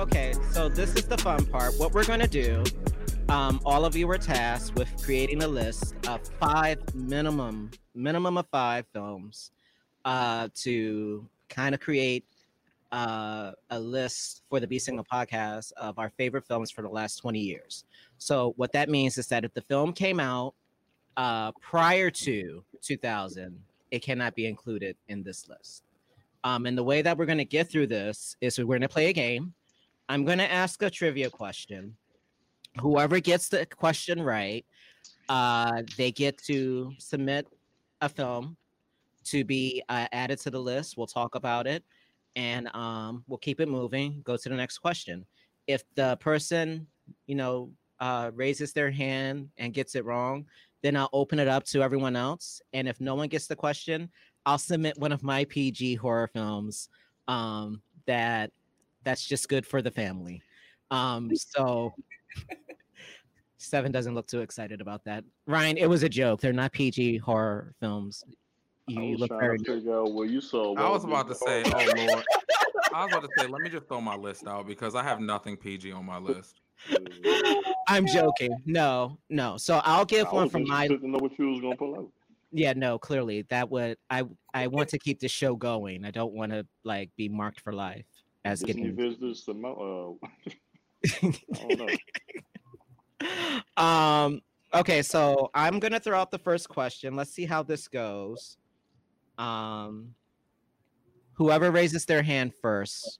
Okay, so this is the fun part. What we're going to do, um, all of you were tasked with creating a list of five minimum, minimum of five films uh, to kind of create uh, a list for the Be Single podcast of our favorite films for the last 20 years. So, what that means is that if the film came out uh, prior to 2000, it cannot be included in this list. Um, and the way that we're going to get through this is we're going to play a game. I'm going to ask a trivia question. Whoever gets the question right, uh, they get to submit a film to be uh, added to the list. We'll talk about it and um, we'll keep it moving. Go to the next question. If the person, you know, uh, raises their hand and gets it wrong, then I'll open it up to everyone else. And if no one gets the question, I'll submit one of my PG horror films um, that that's just good for the family. Um, so Seven doesn't look too excited about that. Ryan, it was a joke. They're not PG horror films. You, you look very. where you saw. I was about to say, oh lord. I was about to say, let me just throw my list out because I have nothing PG on my list. I'm joking. No, no. So I'll give I one from my. To know what you was gonna pull out. Yeah, no. Clearly, that would I. I want to keep the show going. I don't want to like be marked for life as Disney getting. visitors to Mount. Uh, um. Okay, so I'm gonna throw out the first question. Let's see how this goes. Um. Whoever raises their hand first,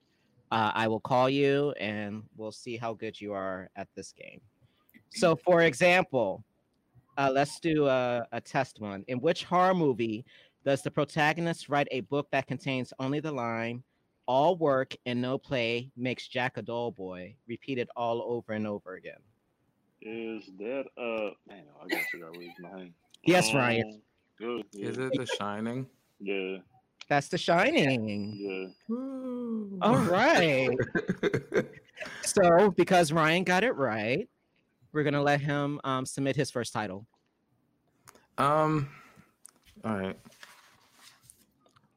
uh, I will call you, and we'll see how good you are at this game. So, for example, uh, let's do a, a test one. In which horror movie does the protagonist write a book that contains only the line, all work and no play makes Jack a dull boy, repeated all over and over again? Is that uh man, I gotta figure out where's my. Yes, Um, Ryan. Good. Yeah. Is it The Shining? Yeah. That's The Shining. Yeah. All right. so, because Ryan got it right, we're gonna let him um, submit his first title. Um. All right.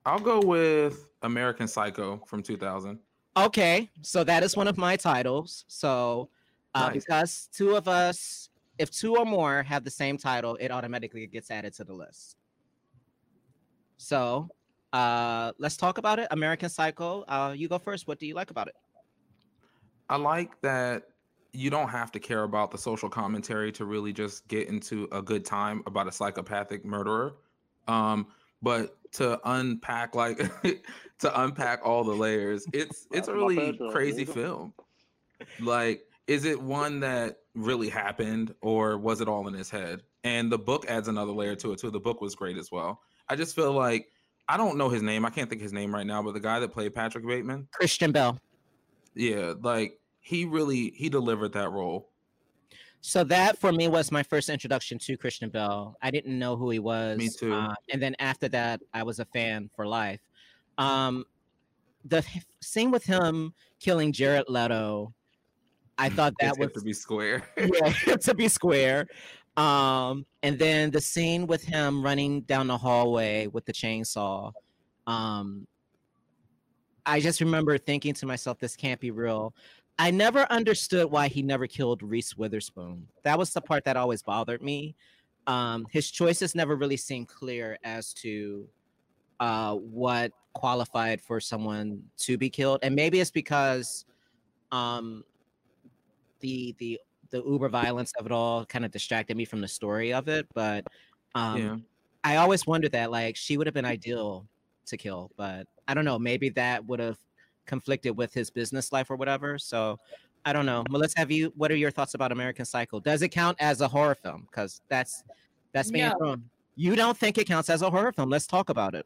I'll go with American Psycho from 2000. Okay, so that is one of my titles. So, uh, Nice. because two of us, if two or more have the same title, it automatically gets added to the list. So, uh, let's talk about it. American Psycho. Uh, you go first. What do you like about it? I like that you don't have to care about the social commentary to really just get into a good time about a psychopathic murderer. Um, but to unpack like to unpack all the layers, it's it's a really crazy film. Like, is it one that really happened or was it all in his head? And the book adds another layer to it too. The book was great as well. I just feel like I don't know his name. I can't think his name right now, but the guy that played Patrick Bateman, Christian Bale. yeah, like he really he delivered that role. So that for me was my first introduction to Christian Bale. I didn't know who he was. Me too. uh, and then after that, I was a fan for life. Um, the scene with him killing Jared Leto, I thought that was to be square. yeah, to be square. Um, and then the scene with him running down the hallway with the chainsaw. Um, I just remember thinking to myself, this can't be real. I never understood why he never killed Reese Witherspoon. That was the part that always bothered me. Um, his choices never really seemed clear as to uh, what qualified for someone to be killed, and maybe it's because um, the the the uber violence of it all kind of distracted me from the story of it. But um, Yeah. I always wondered that like she would have been ideal to kill, but I don't know. Maybe that would have conflicted with his business life or whatever. So I don't know. Melissa, have you? What are your thoughts about American Psycho? Does it count as a horror film? Because that's that's being No. thrown. You don't think it counts as a horror film? Let's talk about it.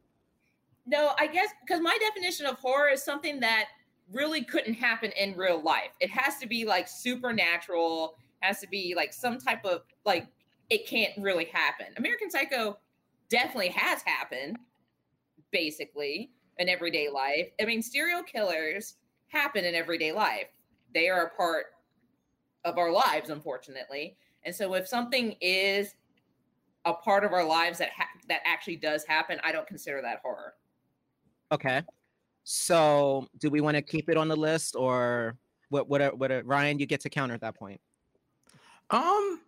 No, I guess because my definition of horror is something that really couldn't happen in real life. It has to be like supernatural, has to be like some type of like it can't really happen. American Psycho definitely has happened, basically, in everyday life. I mean, serial killers happen in everyday life. They are a part of our lives, unfortunately. And so if something is a part of our lives that ha- that actually does happen, I don't consider that horror. Okay. So do we want to keep it on the list or What what what Ryan? You get to counter at that point. Um,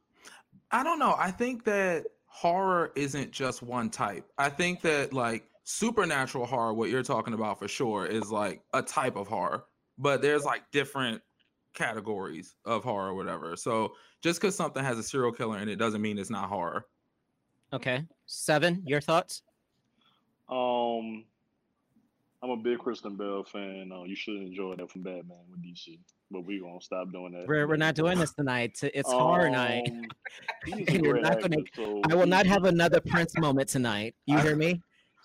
I don't know. I think that horror isn't just one type. I think that like supernatural horror, what you're talking about for sure, is like a type of horror, but there's like different categories of horror or whatever. So just because something has a serial killer in it doesn't mean it's not horror. Okay. Seven, your thoughts? Um, I'm a big Christian Bale fan. Uh, you should enjoy that from Batman with DC, but we gonna stop doing that. We're, we're not doing this tonight. It's horror night. Um, he's a And you're great not gonna- actor, so I will not have another Prince moment tonight. You I- hear me?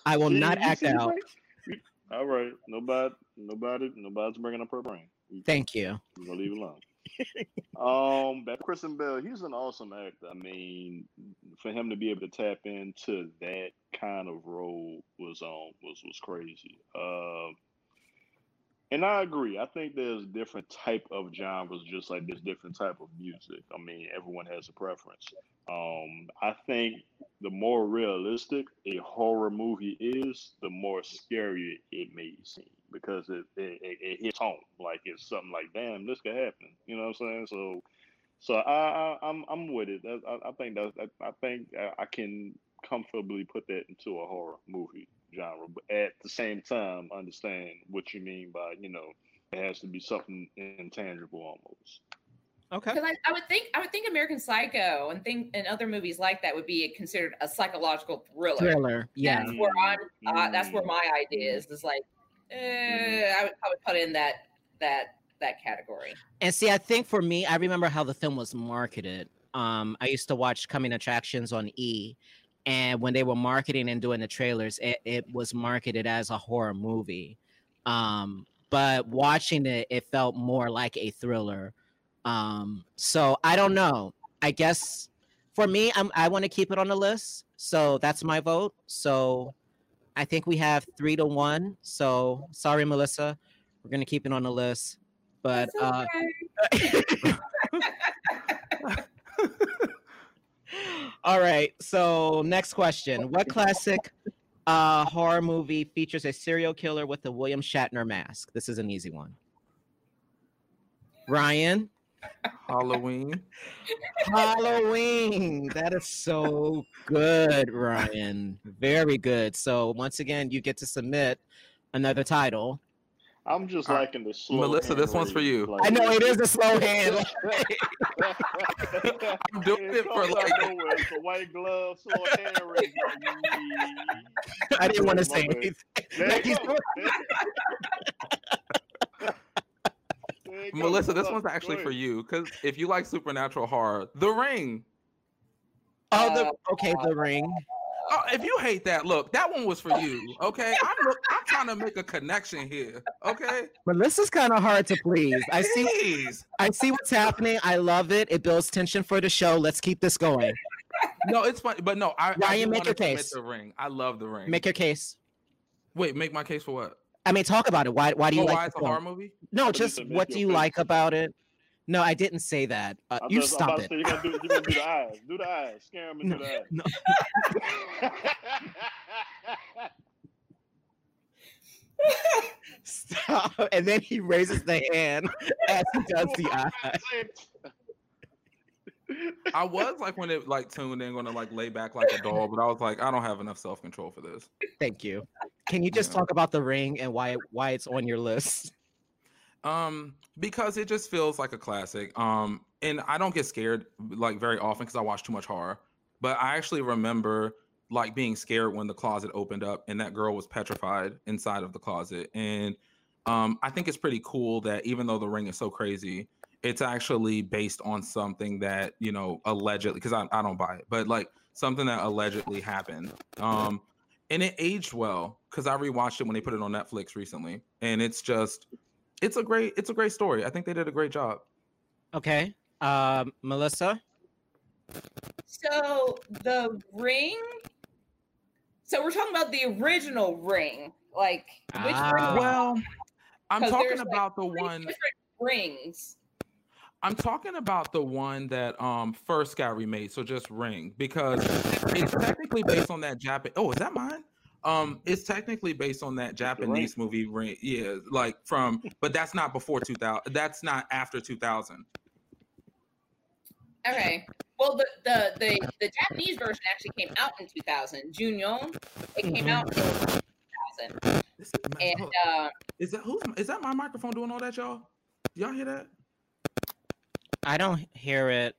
I will See, not act out. right? All right, nobody, nobody, nobody's bringing up her brain. Thank you. We're gonna leave it alone. um, but Christian Bale, he's an awesome actor. I mean, for him to be able to tap into that kind of role was um was was crazy. Um, and I agree. I think there's different type of genres, just like there's different type of music. I mean, everyone has a preference. Um, I think the more realistic a horror movie is, the more scary it may seem because it it, it, it hits home. Like it's something like, damn, this could happen. You know what I'm saying? So, so I, I I'm I'm with it. I, I think that I think I, I can comfortably put that into a horror movie genre, but at the same time, understand what you mean by you know it has to be something intangible almost. Okay. Because I, I would think I would think American Psycho and think and other movies like that would be considered a psychological thriller. Thriller. Yeah. That's where I'm. Uh, that's where my idea is. Is like, eh, I would I would put in that that that category. And see, I think for me, I remember how the film was marketed. Um, I used to watch Coming Attractions on E, and when they were marketing and doing the trailers, it, it was marketed as a horror movie. Um, but watching it, it felt more like a thriller. Um, so I don't know. I guess for me, I'm, I want to keep it on the list. So that's my vote. So I think we have three to one. So sorry, Melissa. We're gonna keep it on the list. But That's uh, All right. So next question: What classic uh, horror movie features a serial killer with a William Shatner mask? This is an easy one. Ryan, Halloween. Halloween. That is so good, Ryan. Very good. So once again, you get to submit another title. I'm just All right. liking the slow. Melissa, hand this one's for you. like- I know it is a slow hand. I'm doing it for, like- nowhere. It's a white glove, slow hand raise. I didn't want to say anything. There Like you he's go. There you go. Melissa, this one's actually for you because if you like supernatural horror, The Ring. Oh, the uh, okay, the ring. Oh, if you hate that, look, that one was for you. Okay, I'm look, I'm trying to make a connection here. Okay, Melissa's kind of hard to please. I see. Jeez. I see what's happening. I love it. It builds tension for the show. Let's keep this going. No, it's funny, but no, I, I Ryan, do make your case. The Ring. I love The Ring. Make your case. Wait, make my case for what? I mean, talk about it. Why? Why do you Oh, like why the it's a horror movie? No, thought just what do you face. like about it? No, I didn't say that. Uh, you thought- I'm stop it. say, You're gonna, do, you're gonna do the eyes. Do the eyes. Scare him and No, do the eyes. no. Stop. And then he raises the hand as he does the eye. I was like when it like tuned in, going to like lay back like a doll, but I was like, I don't have enough self control for this. Thank you. Can you just Yeah. talk about the ring and why why it's on your list? Um, because it just feels like a classic. Um, and I don't get scared like very often because I watch too much horror. But I actually remember like being scared when the closet opened up and that girl was petrified inside of the closet. And um, I think it's pretty cool that even though the ring is so crazy, it's actually based on something that you know allegedly because I, I don't buy it, but like something that allegedly happened. Um, and it aged well because I rewatched it when they put it on Netflix recently, and it's just it's a great it's a great story. I think they did a great job. Okay. Um, Melissa. So the ring. So we're talking about the original ring, like which Ah. ring? Well, I'm talking there's, like, about the one different rings. I'm talking about the one that um first got remade, so just Ring because it's technically based on that Japan. Oh, is that mine? Um, it's technically based on that Japanese movie, Ring. Yeah, like from, but that's not before 2000. That's not after 2000. Okay. Well, the, the the the Japanese version actually came out in 2000. Ju-on, it came out in 2000. This is, And hold- uh, is that who's is that my microphone doing all that, y'all? Y'all hear that? I don't hear it.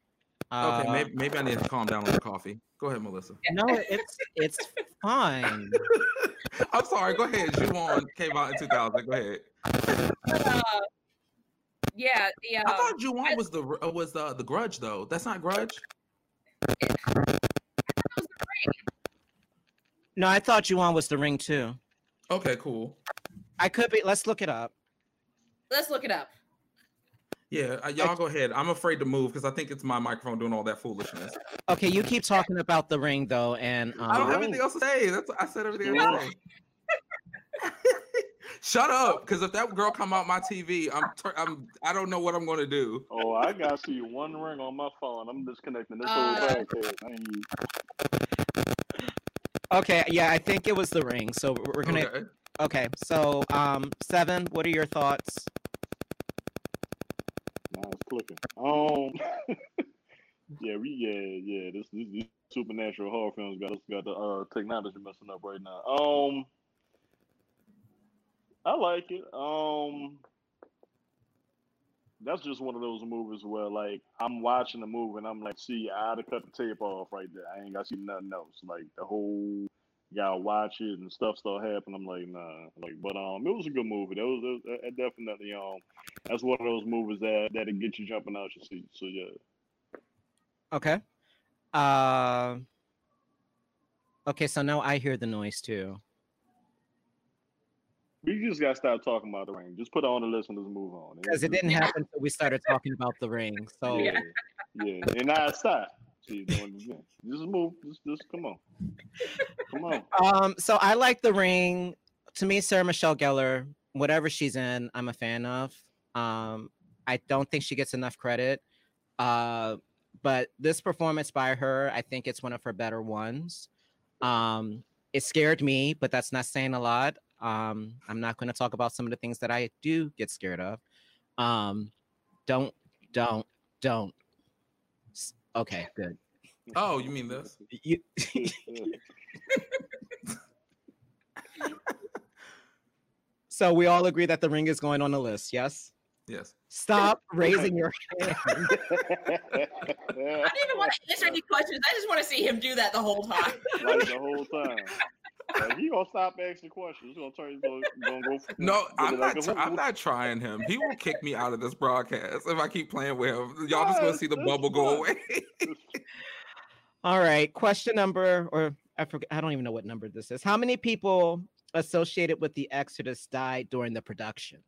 Uh, Okay, maybe, maybe I need to calm down on the coffee. Go ahead, Melissa. No, it's it's fine. I'm sorry. Go ahead. Ju-on came out in 2000. Go ahead. uh, yeah, the I uh, thought Ju-on was the uh, was the the Grudge though. That's not Grudge. No, I thought Ju-on was the ring too. Okay, cool. I could be. Let's look it up. let's look it up. Yeah, uh, y'all go ahead. I'm afraid to move because I think it's my microphone doing all that foolishness. Okay, you keep talking about the ring though, and um, I don't have anything else to say. That's I said everything else to. Shut up, because if that girl come out my TV, I'm tur- I'm I don't know what I'm gonna do. Oh, I got to see one ring on my phone. I'm disconnecting this whole Uh, podcast. Okay, yeah, I think it was the ring. So we're we're gonna. Okay. Okay, so um, seven. What are your thoughts? Clicking. Um, yeah, we yeah yeah. This, this these supernatural horror films got us got the uh technology messing up right now. Um, I like it. Um, that's just one of those movies where like I'm watching the movie and I'm like, see, I had to cut the tape off right there. I ain't got to see nothing else. Like the whole. Y'all watch it and stuff start happening. I'm like, nah, like, but um, it was a good movie. That was, it was it definitely um, that's one of those movies that that'll get you jumping out your seat. So yeah, Okay. Uh, okay, so now I hear the noise too. we just gotta stop talking about the ring. Just put on the list and let's move on. Because it didn't happen until we started talking about the ring. So Yeah, yeah, and now stop. See, again. Just move. Just, just come on, come on. Um, so I like the ring. To me, Sarah Michelle Gellar, whatever she's in, I'm a fan of. Um, I don't think she gets enough credit. Uh, but this performance by her, I think it's one of her better ones. Um, it scared me, but that's not saying a lot. Um, I'm not going to talk about some of the things that I do get scared of. Um, don't, don't, don't. S- Okay, good. Oh, you mean this? You, so we all agree that the ring is going on the list. Yes. Yes. Stop raising your hand. I don't even want to answer any questions. I just want to see him do that the whole time. like the whole time. Like, he gonna stop asking questions. He's gonna turn. He's gonna, gonna go. No, go I'm not. a- I'm not trying him. He will kick me out of this broadcast if I keep playing with him. Y'all just gonna see the bubble that's go away. All right. Question number, or I forget. I don't even know what number this is. How many people associated with the Exorcist died during the production?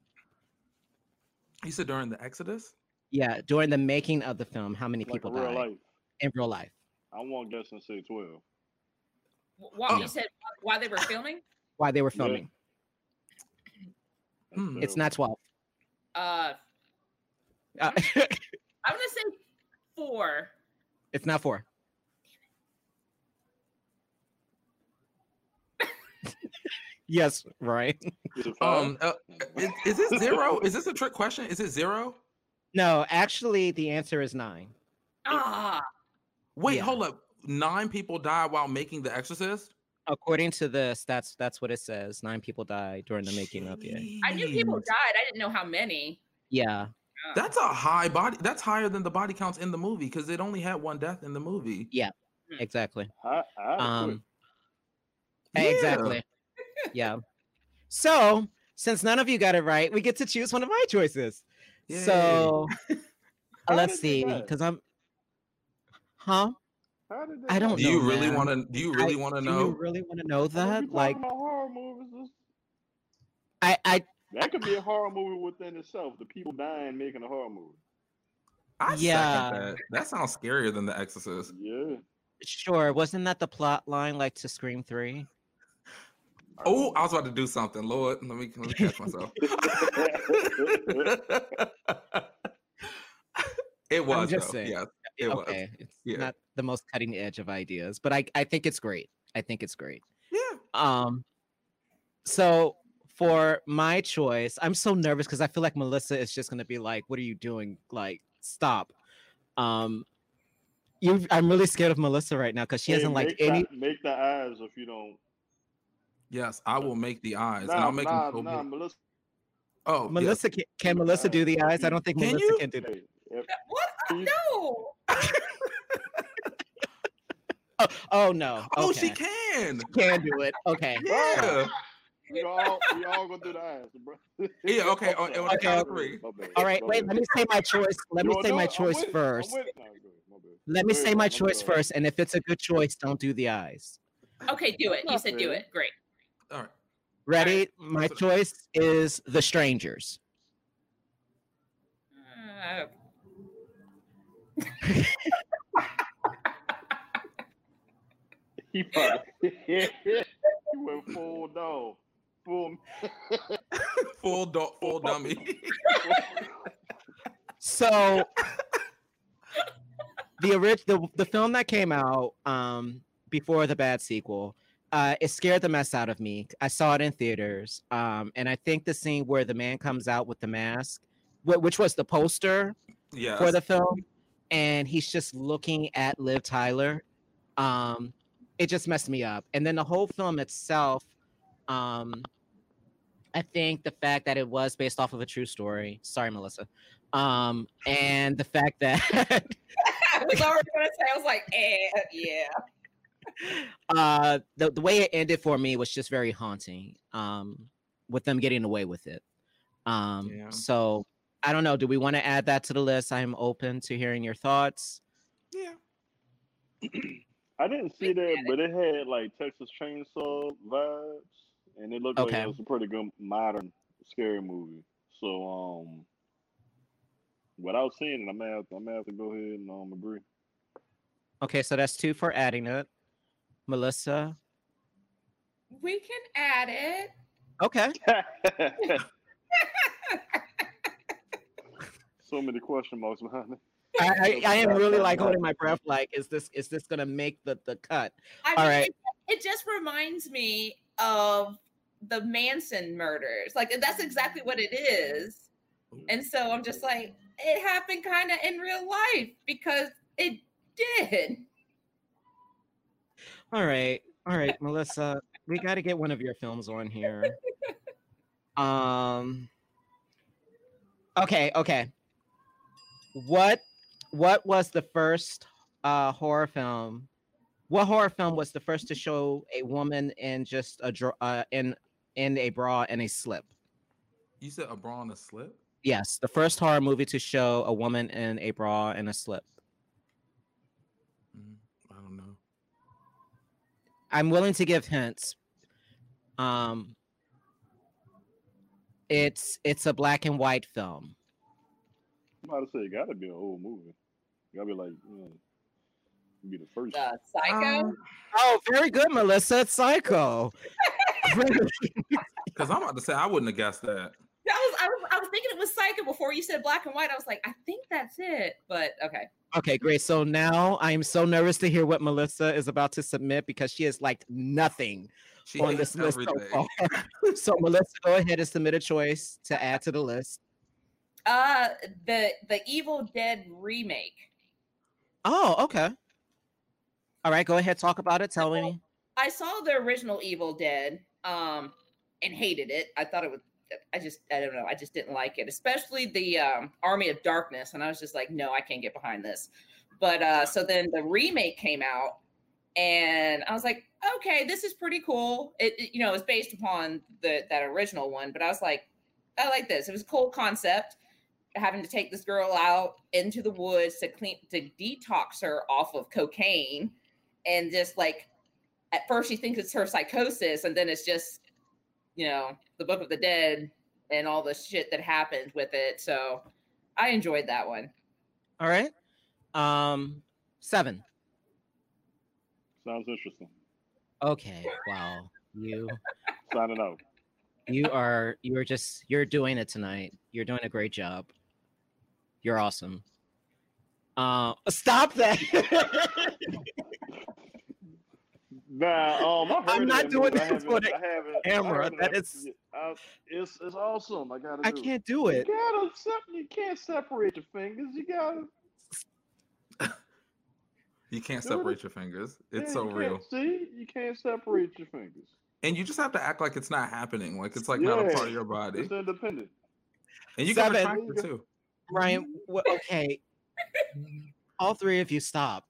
you said during the Exodus. Yeah, during the making of the film. How many like people in real died life. in real life? I won't guess and say twelve. What Oh. you said Why they were filming? Why they were filming? That's Hmm. It's not twelve. Uh, Uh, I'm gonna say four. it's not four. yes, right. Is it five? Um, uh, is, is this zero? Is this a trick question? Is it zero? No, actually, the answer is nine. Ah, Wait, Yeah. hold up. Nine people died while making The Exorcist. According to this, that's that's what it says. Nine people died during the making of it. I knew people died. I didn't know how many. Yeah. That's a high body. That's higher than the body counts in the movie because it only had one death in the movie. Yeah, exactly. I, I Um. Yeah. Exactly. yeah. So, since none of you got it right, we get to choose one of my choices. Yay. So, uh, let's see, because I'm, huh? How did I don't Do know, you really want to? Do you really want to know? Do you really want to know that? Like, about horror movies, I, I, that could be a horror movie within itself. The people dying making a horror movie. I Yeah. that. That sounds scarier than The Exorcist. Yeah. sure. Wasn't that the plot line, like to Scream Three? Oh, I was about to do something. Lord, let me let me catch myself. it was just though. saying. Yeah, it was. okay, it's Yeah. not the most cutting edge of ideas, but I, I think it's great. I think it's great. Yeah. Um, so for my choice, I'm so nervous because I feel like Melissa is just gonna be like, "What are you doing? Like, stop." Um, you, I'm really scared of Melissa right now because she Hey, hasn't like any. The, make the eyes if you don't. Yes, I will make the eyes, Nah, and I'll make nah, them so nah. Melissa. Oh, yes. Melissa, can, can Melissa do the eyes? I don't think Can Melissa you? can do that. Hey, if, What? No. Oh, oh no. Oh, she can. can do it. Okay. Yeah. we all we all gonna do the eyes, bro. Yeah, okay, on- on the count of three. All right. Wait. Let me say my choice. Let me wanna say do my it? I'm choice I'm first. with it. Nah, go ahead, my bad. Let me say my I'm choice sorry. first, and if it's a good choice, don't do the eyes. Okay, do it. You said do it. Great. All right. Ready? My choice is The Strangers. Uh, He probably he went full dog. Full Full do- full dummy. So the orig- the the film that came out um before the bad sequel, uh, it scared the mess out of me. I saw it in theaters, um, and I think the scene where the man comes out with the mask, wh- which was the poster yes. for the film, and he's just looking at Liv Tyler, um, it just messed me up. And then the whole film itself, um, I think the fact that it was based off of a true story. Sorry, Melissa. Um, and the fact that I was already gonna say. I was like, eh, yeah. uh the, the way it ended for me was just very haunting um with them getting away with it um Yeah. so i don't know do we want to add that to the list i'm open to hearing your thoughts Yeah. I didn't see that, but it had like Texas Chainsaw vibes, and it looked like it was a pretty good modern scary movie. So, um, without seeing it, I'm gonna have, I'm gonna have to go ahead and um agree. okay so that's two for adding it melissa We can add it. okay so many question marks behind it. I, I, I am really like holding my breath like is this is this gonna make the the cut I All mean, right. it, it just reminds me of the Manson murders. Like that's exactly what it is. And so I'm just like, it happened kind of in real life because it did. all right all right melissa we got to get one of your films on here um okay okay what what was the first uh horror film? What horror film was the first to show a woman in just a dr- uh in in a bra and a slip? You said a bra and a slip? yes the first horror movie to show a woman in a bra and a slip. Mm, I don't know. i'm willing to give hints. Um it's it's a black and white film I'm about to say it gotta be an old movie. Gotta be like, you be the first. Uh, Psycho. Um, oh very good melissa it's psycho Because I'm about to say I wouldn't have guessed that. that was I, was I was thinking it was Psycho before you said black and white. I was like, I think that's it. But okay. Okay, great. So now I am so nervous to hear what Melissa is about to submit because she has like nothing She on hates this list so far. so Melissa, go ahead and submit a choice to add to the list. Uh the the Evil Dead remake. Oh, okay. All right, go ahead, talk about it. Tell me. I saw the original Evil Dead um and hated it. I thought it was I just I don't know. I just didn't like it, especially the um, Army of Darkness and I was just like, no, I can't get behind this. But uh so then the remake came out and I was like, okay, this is pretty cool. It, it you know, it's based upon the that original one, but I was like, I like this. It was a cool concept having to take this girl out into the woods to clean to detox her off of cocaine and just like at first you think it's her psychosis and then it's just you know the book of the dead and all the shit that happened with it so i enjoyed that one All right. Um, seven. Sounds interesting. Okay. Wow. You Signing out. you are you are just you're doing it tonight. You're doing a great job. You're awesome. Uh, stop that. Nah, um, I heard I'm not that doing movie. This for the I haven't- I camera. That is- I- it's it's awesome. I gotta. I do can't do it. You gotta sep- You can't separate your fingers. You gotta. You can't Do it. separate your fingers. It's yeah, so real. See, you can't separate your fingers. And you just have to act like it's not happening. Like it's like not a part of your body. It's independent. And you can Seven. retract it too. Ryan, wh- okay. All three of you stop.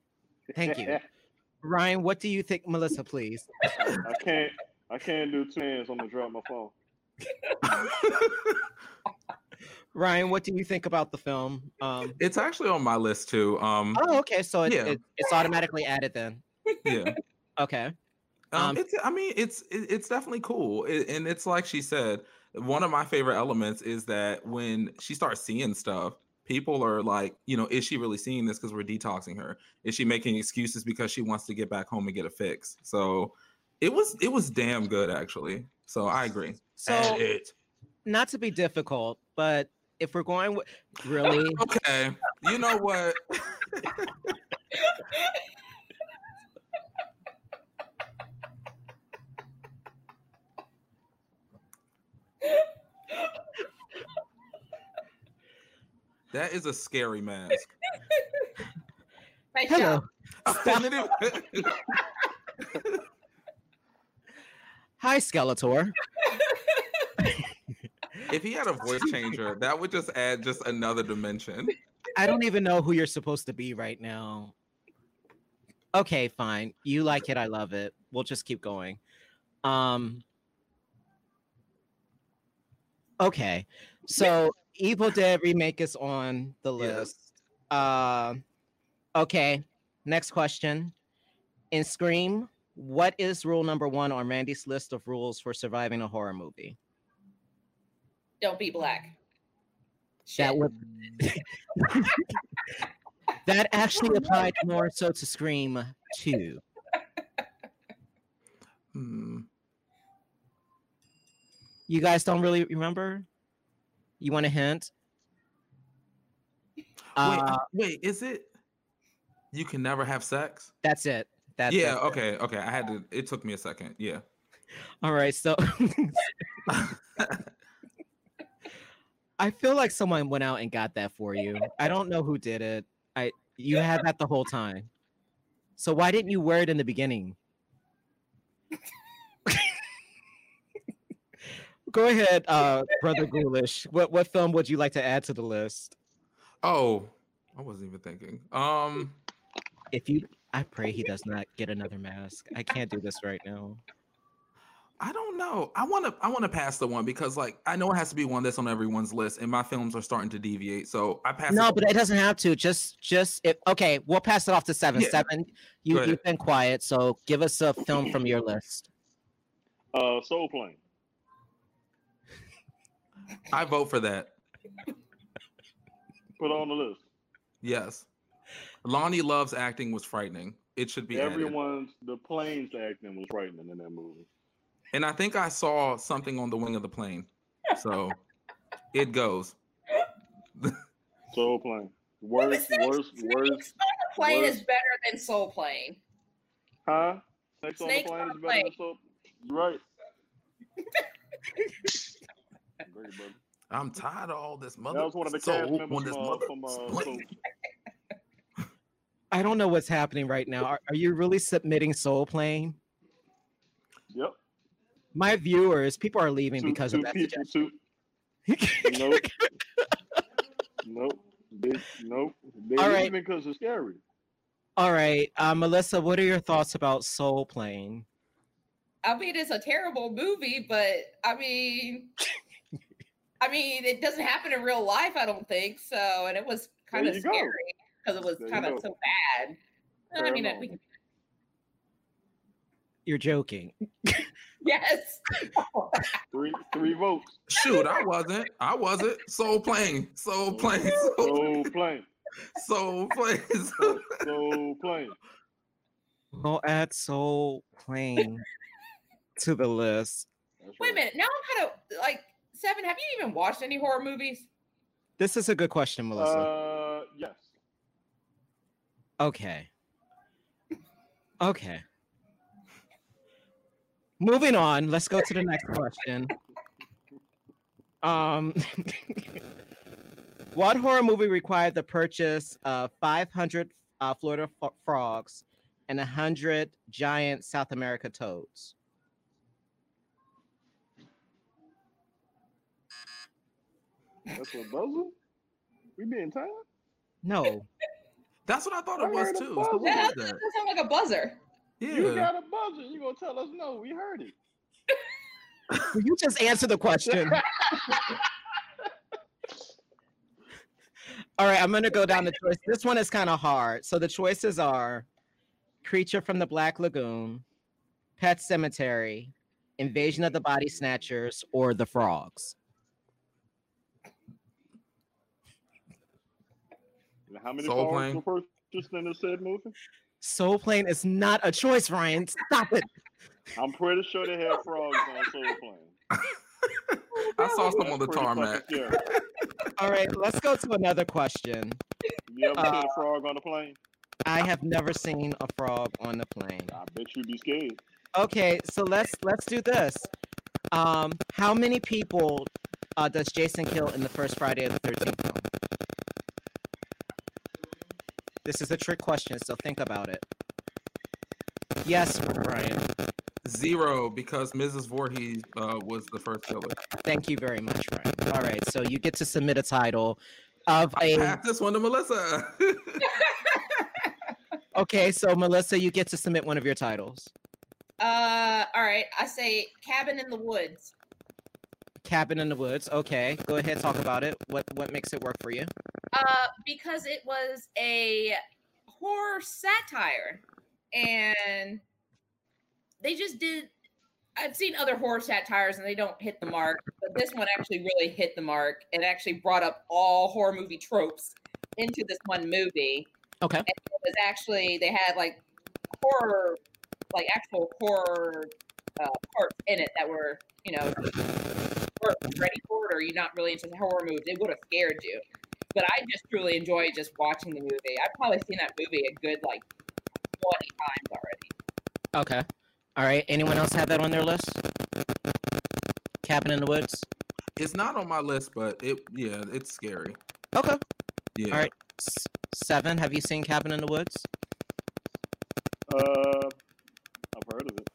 Thank you. Ryan, what do you think, Melissa, please? I can't. I can't do two hands. I'm gonna drop my phone. Ryan, what do you think about the film? Um, it's actually on my list too. Um oh, okay, so it, Yeah. it, it's automatically added then. yeah. Okay. Um, Um, it's I mean it's it- it's definitely cool. It, and it's like she said, one of my favorite elements is that when she starts seeing stuff, people are like, you know, is she really seeing this because we're detoxing her? Is she making excuses because she wants to get back home and get a fix? So it was it was damn good actually. So I agree. So, it. not to be difficult, but if we're going with really, Okay. You know what? That is a scary mask. Nice hello. Hi, Skeletor. if he had a voice changer, that would just add just another dimension. I don't even know who you're supposed to be right now. Okay, fine. You like it, I love it. We'll just keep going. Um Okay. So Evil Dead remake is on the Yes. list. Uh, okay. Next question. In Scream, what is rule number one on Randy's list of rules for surviving a horror movie? Don't be black. That Shit. would that actually applied more so to Scream Two. Hmm. You guys don't really remember? You want a hint? Wait, Uh, wait, is it? You can never have sex. that's it. That's yeah. it. Okay. Okay. I had to. It took me a second. Yeah. All right. So I feel like someone went out and got that for you. I don't know who did it. I you had that the whole time. So why didn't you wear it in the beginning? Go ahead, uh, brother Ghoulish. What what film would you like to add to the list? oh, I wasn't even thinking. Um. If you, I pray he does not get another mask. I can't do this right now. I don't know. I want to. I want to pass the one because, like, I know it has to be one that's on everyone's list, and my films are starting to deviate. So I pass. No, it. but it doesn't have to. Just, just if okay, we'll pass it off to seven. Yeah. Seven, you ahead. you've been quiet, so give us a film from your list. Uh, Soul Plane. I vote for that. Put on the list. Yes. Loni Love's acting was frightening. It should be added. Everyone's the plane's acting was frightening in that movie. And I think I saw something on the wing of the plane. So it goes. Soul Plane. Who Worst, said worst, Snakes worst. on a plane worst- is better than Soul Plane. Huh? Snakes, Snakes on on the a plane is better than. Soul. Right. Great, brother. I'm tired of all this mother. That was one of the soul cast members this from, uh, from uh. Soul. I don't know what's happening right now. Are, are you really submitting Soul Plane? Yep. My viewers, people are leaving Two, because two of that people, suggestion. two. Nope. nope. They, nope. They All right. leaving because it's scary. All right, uh, Melissa, what are your thoughts about Soul Plane? I mean, it's a terrible movie, but I mean, I mean, it doesn't happen in real life. I don't think so, and it was kind There of scary because it was There kind of go. so bad. I mean, enough. we, You're joking. yes. Three, three votes. Shoot, I wasn't. I wasn't. Soul plane. Soul plane. Soul, Soul Plane. soul plane. Soul, Soul Plane. We'll add Soul Plane to the list. That's Wait a minute. Now I'm kind of like seven. Have you even watched any horror movies? This is a good question, Melissa. Uh, yes. okay. Okay. moving on. Let's go to the next question. Um, what horror movie required the purchase of 500 uh, Florida f- frogs and 100 giant South America toads? That's a buzzer. We being tired. No. That's what I thought it I was too. buzzer. Yeah, that sounds like a buzzer. Yeah. You got a buzzer. You gonna tell us no? We heard it. Will you just answer the question? All right, I'm gonna go down the choice. This one is kind of hard. So the choices are Creature from the Black Lagoon, Pet Sematary, Invasion of the Body Snatchers, or The Frogs. How many Soul frogs Plane. were purchased in the said movie? Soul Plane is not a choice, Ryan. Stop it. I'm pretty sure they had frogs on Soul Plane. I saw some on the pretty tarmac. All right, let's go to another question. You ever seen Uh, a frog on a plane? I have never seen a frog on the plane. I bet you'd be scared. Okay, so let's let's do this. Um, how many people uh, does Jason kill in the first Friday of the Thirteenth film? This is a trick question, so think about it. Yes, Brian. Zero because Mrs. Voorhees uh, was the first killer. Thank you very much, Brian. All right, so you get to submit a title of I a. passed this one to Melissa. Okay, so Melissa, you get to submit one of your titles. Uh, all right. I say cabin in the woods. Cabin in the Woods. Okay, go ahead, talk about it. What what makes it work for you? Uh, because it was a horror satire, and they just did. I've seen other horror satires and they don't hit the mark, but this one actually really hit the mark and actually brought up all horror movie tropes into this one movie. Okay. And it was actually they had like horror, like actual horror uh, parts in it that were, you know, ready for it, or you're not really into horror movies. It would have scared you. But I just truly enjoy just watching the movie. I've probably seen that movie a good like twenty times already. Okay. All right. Anyone else have that on their list? Cabin in the Woods. it's not on my list, but it yeah, it's scary. Okay. Yeah. All right. S- seven. Have you seen Cabin in the Woods? Uh, I've heard of it.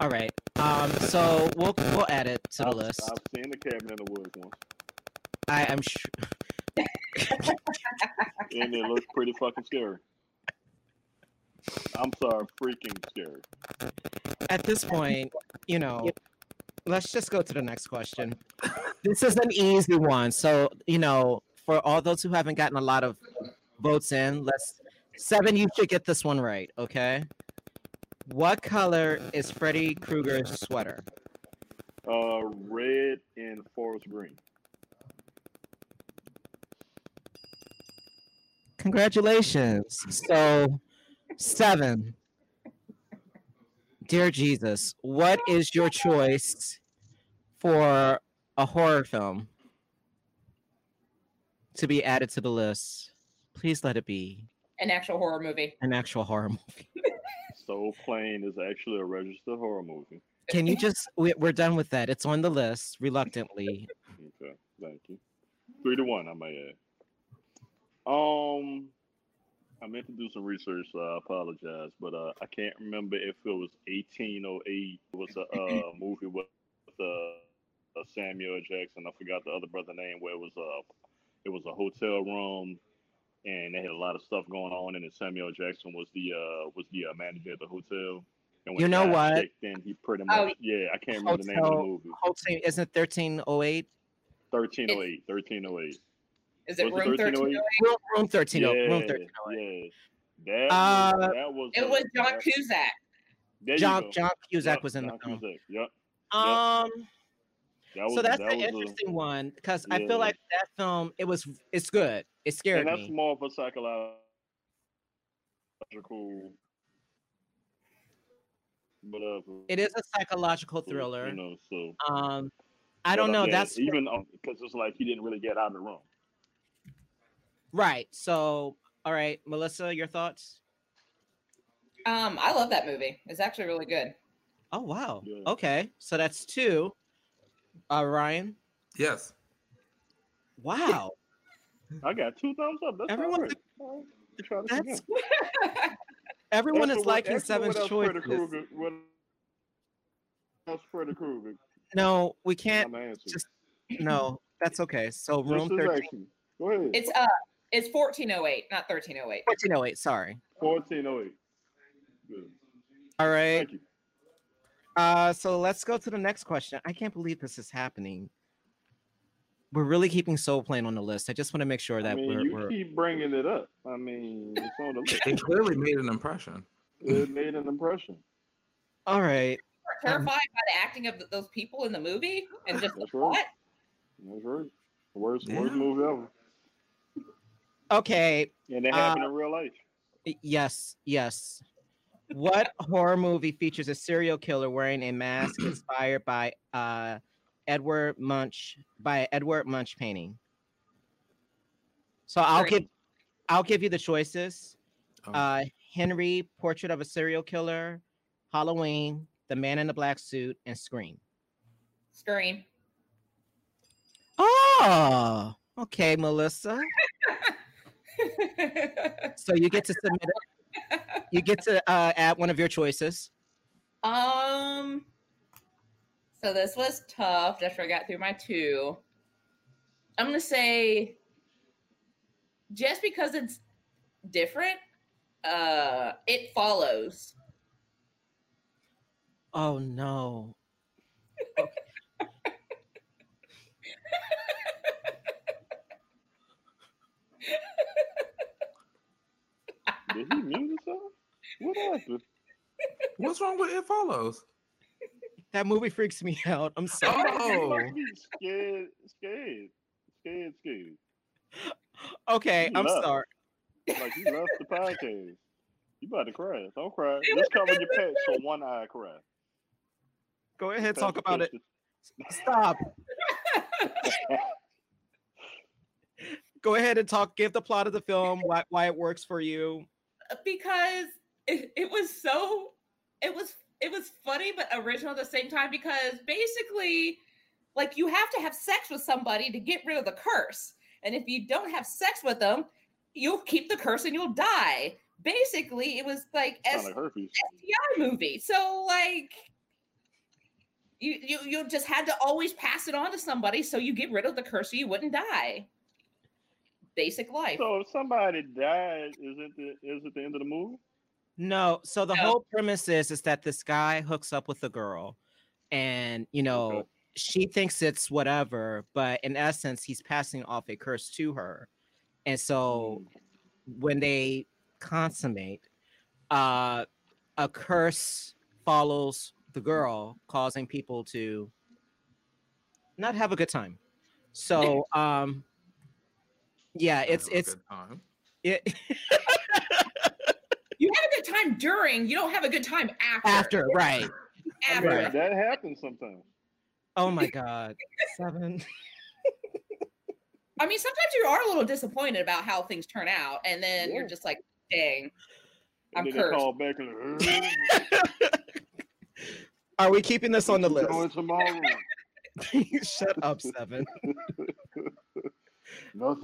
All right. Um. So we'll we'll add it to the I've, list. I've seen the cabin in the woods once, I am sure. and it looks pretty fucking scary. I'm sorry, freaking scary. At this point, you know, let's just go to the next question. This is an easy one. So you know, for all those who haven't gotten a lot of votes in, let's seven. You should get this one right. Okay. What color is Freddy Krueger's sweater? Uh, red and forest green. Congratulations. So, seven. Dear Jesus, what is your choice for a horror film to be added to the list? Please let it be An actual horror movie. an actual horror movie. Soul Plane is actually a registered horror movie. Can you just, we, we're done with that. It's on the list reluctantly. Okay, thank you. Three to one, I might add. Um, I meant to do some research, so I apologize, but uh, I can't remember if it was 1808. It was a uh, movie with uh, uh, Samuel Jackson. I forgot the other brother name. Where it was a, it was a hotel room, and they had a lot of stuff going on. And then Samuel Jackson was the uh, was the uh, manager of the hotel. And You know guys what? checked in, he pretty much Oh, yeah. I can't remember the name of the Hotel- movie. Whole team, isn't it 1308? 1308. 1308. Is it Was room 1308? Room, room 13. Yeah, room 1308. yeah. That, Uh, was, that was. It uh, was John that- Cusack. John, go. John Cusack Yep, was in John the film. Cusack, Yep. Um, That was, so that's that an was a- interesting one because I feel like that film it was it's good. It scared and that's me. more of a psychological. Whatever. It is a psychological thriller. You know, so. Um, I don't uh, know. yeah, That's even because it's like he didn't really get out of the room. right. So, all right, Melissa, your thoughts? Um, I love that movie. It's actually really good. Oh wow. Yeah. Okay, so that's two. Uh, Ryan. Yes. Wow. I got two thumbs up. That's Everyone's- all right. All right. Try this That's again. everyone Ask is liking ask for Seven's else Freddy choices. Krueger- What else Freddy Krueger? No, we can't. Just- No, that's okay. So Just room as 13. Go ahead. It's uh it's 1408, not 1308. 1408. Sorry. 1408. Good. All right. Thank you. Uh, so let's go to the next question. I can't believe this is happening. We're really keeping Soul Plane on the list. I just want to make sure that I mean, we're, you we're keep bringing it up. I mean, it's on the list. It clearly made an impression. It made an impression. all right. We're terrified by the acting of those people in the movie and just the That's right. plot. That's right. Worst, Yeah. worst movie ever. Okay. And it Uh, in real life. Yes. Yes. What horror movie features a serial killer wearing a mask inspired by uh, Edward Munch by Edward Munch painting? So I'll Great. give I'll give you the choices. Oh. Uh, Henry, Portrait of a Serial Killer, Halloween, The Man in the Black Suit, and Scream. Scream. Oh, okay, Melissa. So you get to submit. You get to uh, add one of your choices. um so this was tough after I got through my two. I'm gonna say just because it's different, uh it follows. Oh no. Did he mute himself? What happened? What's wrong with It Follows? That movie freaks me out. I'm sorry. He Oh, must be scared, scared, scared, scared. Okay, He I'm left. sorry. Like you left the podcast. You about to cry? Don't cry. Just cover your patch so one eye cry. Go ahead, Patch talk your about it. Stop. Go ahead and talk. Give the plot of the film, why, why it works for you. Because it, it was so it was it was funny but original at the same time because basically like you have to have sex with somebody to get rid of the curse. And if you don't have sex with them you'll keep the curse and you'll die. Basically it was like S- like. STI movie. So like you, you you just had to always pass it on to somebody so you get rid of the curse so you wouldn't die basic life So if somebody died, is it the is it the end of the movie? No, so the No. whole premise is is that this guy hooks up with a girl, and you know Okay. she thinks it's whatever, but in essence he's passing off a curse to her, and so Mm. when they consummate, uh, a curse follows the girl, causing people to not have a good time. So, um, yeah, it's it's it You have a good time during, you don't have a good time after. after right. I mean, that happens sometimes. Oh my god, seven. I mean, sometimes you are a little disappointed about how things turn out, and then Yeah. you're just like, dang. I'm And then they cursed. call back and Are we keeping this on the "What you doing list? tomorrow. Shut up, seven. Nothing.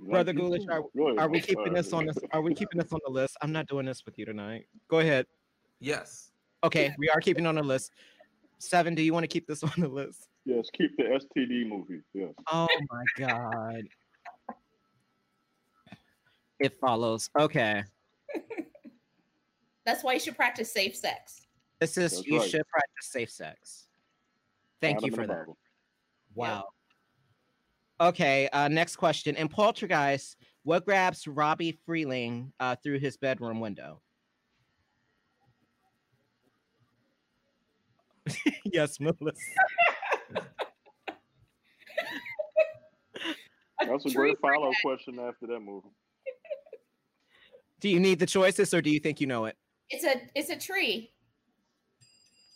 Brother Ghoulish, are, ahead. are we keeping this on this? Are we keeping this on the list? I'm not doing this with you tonight. Go ahead. Yes. Okay, we are keeping on the list. Seven, do you want to keep this on the list? Yes, keep the STD movie. Yes. Oh my god. It follows. Okay. That's why you should practice safe sex. This is That's you right. should practice safe sex. Thank Adam you for that. Bible. Wow. Okay, uh, next question. In Poltergeist, what grabs Robbie Freeling uh, through his bedroom window? yes, Melissa. That's a great follow up question after that movie. Do you need the choices or do you think you know it? It's a it's a tree.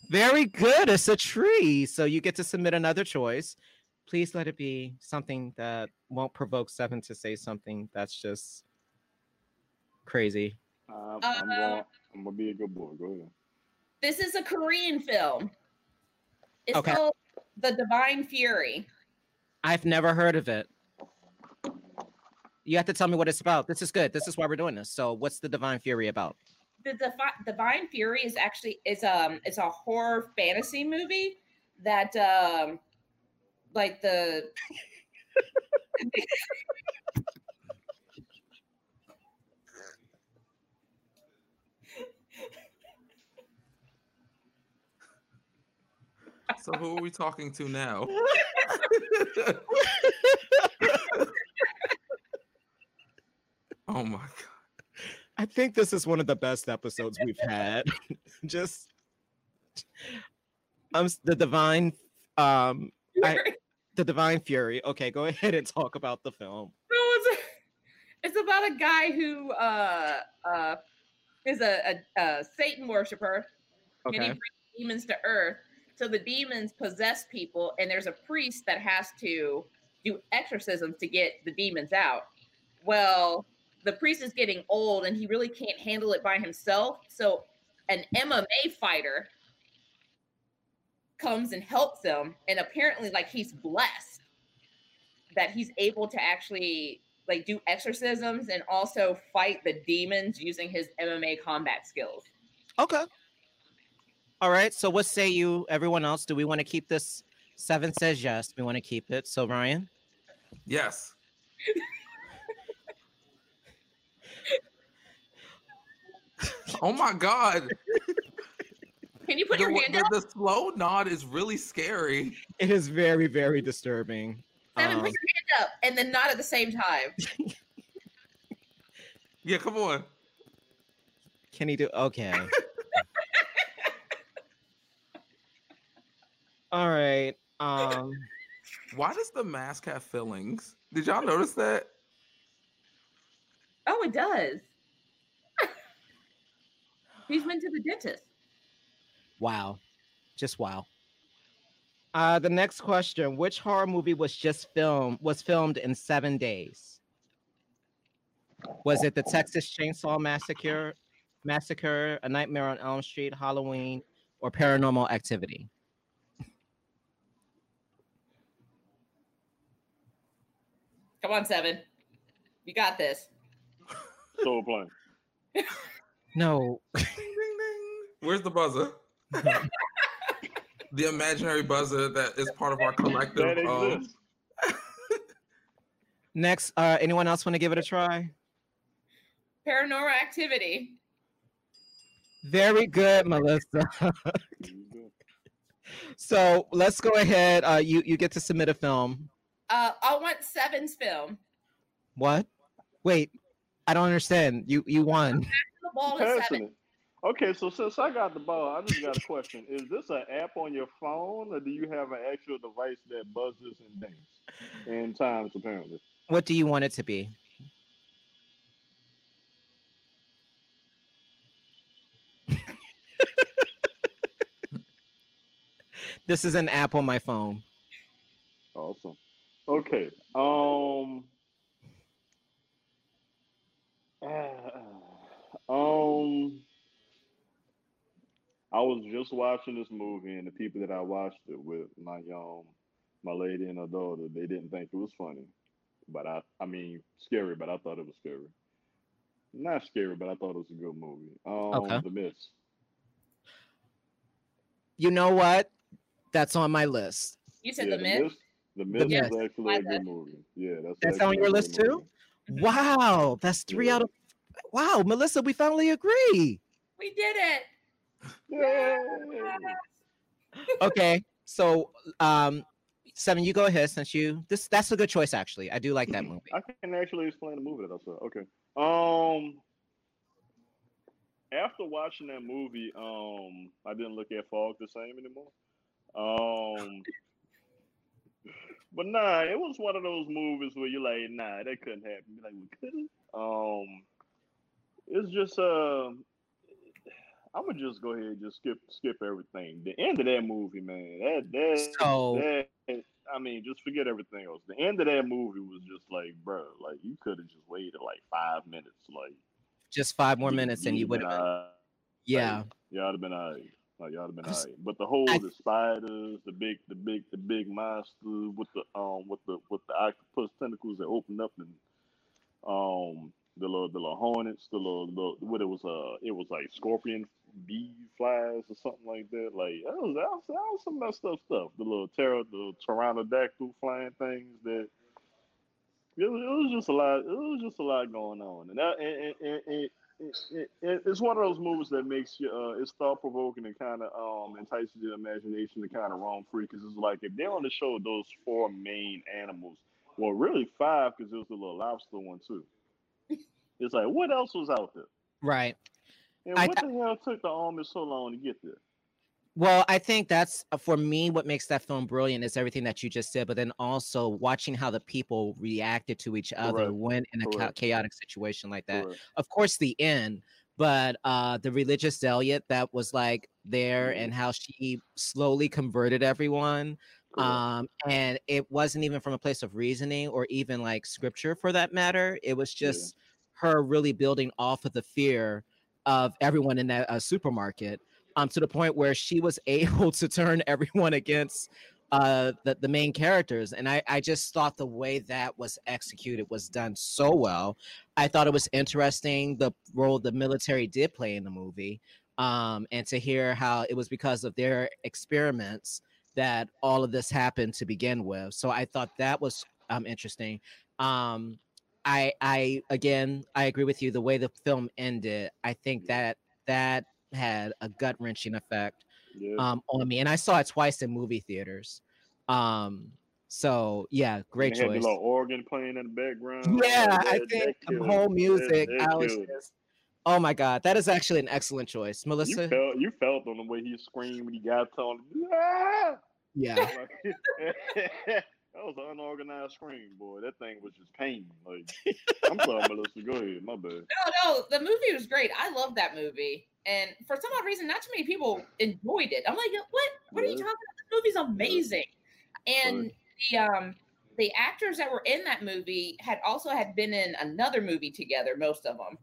Very good. It's a tree. So you get to submit another choice. Please let it be something that won't provoke Seven to say something that's just crazy. I'm, I'm Uh, going. I'm gonna be a good boy. Go ahead. This is a Korean film. It's Okay. called The Divine Fury. I've never heard of it. You have to tell me what it's about. This is good. This is why we're doing this. So, what's the Divine Fury about? The Defi- Divine Fury is actually is um it's a horror fantasy movie that um like the So who are we talking to now? oh my god. I think this is one of the best episodes we've had. Just um s- the divine um I- the divine fury. Okay, go ahead and talk about the film. No, it's, it's about a guy who uh uh is a, a, a Satan worshiper and he brings demons to earth. So the demons possess people, and there's a priest that has to do exorcisms to get the demons out. Well, the priest is getting old and he really can't handle it by himself. So an MMA fighter comes and helps him, and apparently, like he's blessed that he's able to actually like do exorcisms and also fight the demons using his MMA combat skills. Okay. All right. So what say you, everyone else? Do we want to keep this? Seven says yes. We want to keep it. So Ryan, Yes. oh my god. Can you put The, your hand the, up? the slow nod is really scary. it is very, very disturbing. Seven, Um, put your hand up and then not at the same time. Yeah, come on. can he do? Okay. All right. Um. Why does the mask have fillings? Did y'all notice that? Oh, it does. He's been to the dentist. Wow. Just wow. Uh, the next question: Which horror movie was just filmed was filmed in seven days? Was it the Texas Chainsaw Massacre, Massacre, A Nightmare on Elm Street, Halloween, or Paranormal Activity? Come on, Seven. You got this. Soul plane. No. Ding, ding, ding. Where's the buzzer? The imaginary buzzer that is part of our collective. That um. Next, uh, anyone else want to give it a try? Paranormal activity. Very good, Melissa. There you go. so let's go ahead. Uh, you you get to submit a film. Uh, I want Seven's film. What? Wait, I don't understand. You you won. The ball is Passing Seven. it. Okay, so since I got the ball, I just got a question. Is this an app on your phone, or do you have an actual device that buzzes and dings in times apparently? What do you want it to be? this is an app on my phone. Awesome. Okay. Um. um. I was just watching this movie, and the people that I watched it with, my um, my lady and her daughter, they didn't think it was funny, but I, I mean, scary, but I thought it was scary. Not scary, but I thought it was a good movie. Um, Okay. The Mist. You know what? That's on my list. You said Yeah, the myth. The Mist Mist. is actually a the- good movie. Yeah, that's That's on your a good list too? movie. Wow, that's three Yeah. out of. Wow, Melissa, we finally agree. We did it. Yay! Okay, so um, seven, you go ahead since you this that's a good choice actually. I do like that movie. I can actually explain the movie that I saw. Okay. Um after watching that movie, um, I didn't look at Fog the same anymore. Um but nah, it was one of those movies where you're like, nah, that couldn't happen. You're like, we couldn't. Um it's just uh I'm gonna just go ahead and just skip skip everything. The end of that movie, man, that that So- that I mean, just forget everything else. The end of that movie was just like, bro, like you could have just waited like five minutes. Like, just five more minutes, and you would have. Yeah, y'all have been alright. Like y'all have been alright. But the whole I- the spiders, the big, the big, the big monsters with the um with the with the octopus tentacles that opened up and um the little the little hornets, the little, little what it was uh it was like scorpion bee flies or something like that. Like that was that was, that was some messed up stuff. The little terror the pterodactyl flying things that it was, it was just a lot. It was just a lot going on, and that and, and, and, it, it, it's one of those movies that makes you uh, it's thought provoking and kind of um entices your imagination to kind of roam free because it's like if they only showed those four main animals, well, really five because there was a little lobster one too. It's like what else was out there, right. and I- what the hell took the army so long to get there? Well, I think that's uh, for me what makes that film brilliant is everything that you just said, but then also watching how the people reacted to each other Correct. when in a Correct. chaotic situation like that. Correct. Of course, the end, but uh the religious zealot that was like there Mhm. and how she slowly converted everyone. Um, and it wasn't even from a place of reasoning or even like scripture for that matter. It was Yeah. Her really building off of the fear of everyone in that uh, supermarket um, to the point where she was able to turn everyone against uh, the, the main characters. And I, I just thought the way that was executed was done so well. I thought it was interesting the role the military did play in the movie. Um, and to hear how it was because of their experiments that all of this happened to begin with. So I thought that was um, interesting. Um, I, I again, I agree with you. The way the film ended, I think that that had a gut wrenching effect Yeah. um, on me, and I saw it twice in movie theaters. Um, so yeah, great they had the choice. little organ playing in the background. Yeah, Like, I think that the whole it. That- music. that I was just, oh my god, that is actually an excellent choice, You Melissa. felt you felt on the way he screamed when he got told. Ah! Yeah, that was an unorganized scream, boy. That thing was just pain. Like I'm sorry, Melissa. Go ahead. My bad. No, no, the movie was great. I love that movie. And for some odd reason, not too many people enjoyed it. I'm like, what? What are you talking about? The movie's amazing. And the um the actors that were in that movie had also had been in another movie together, most of them.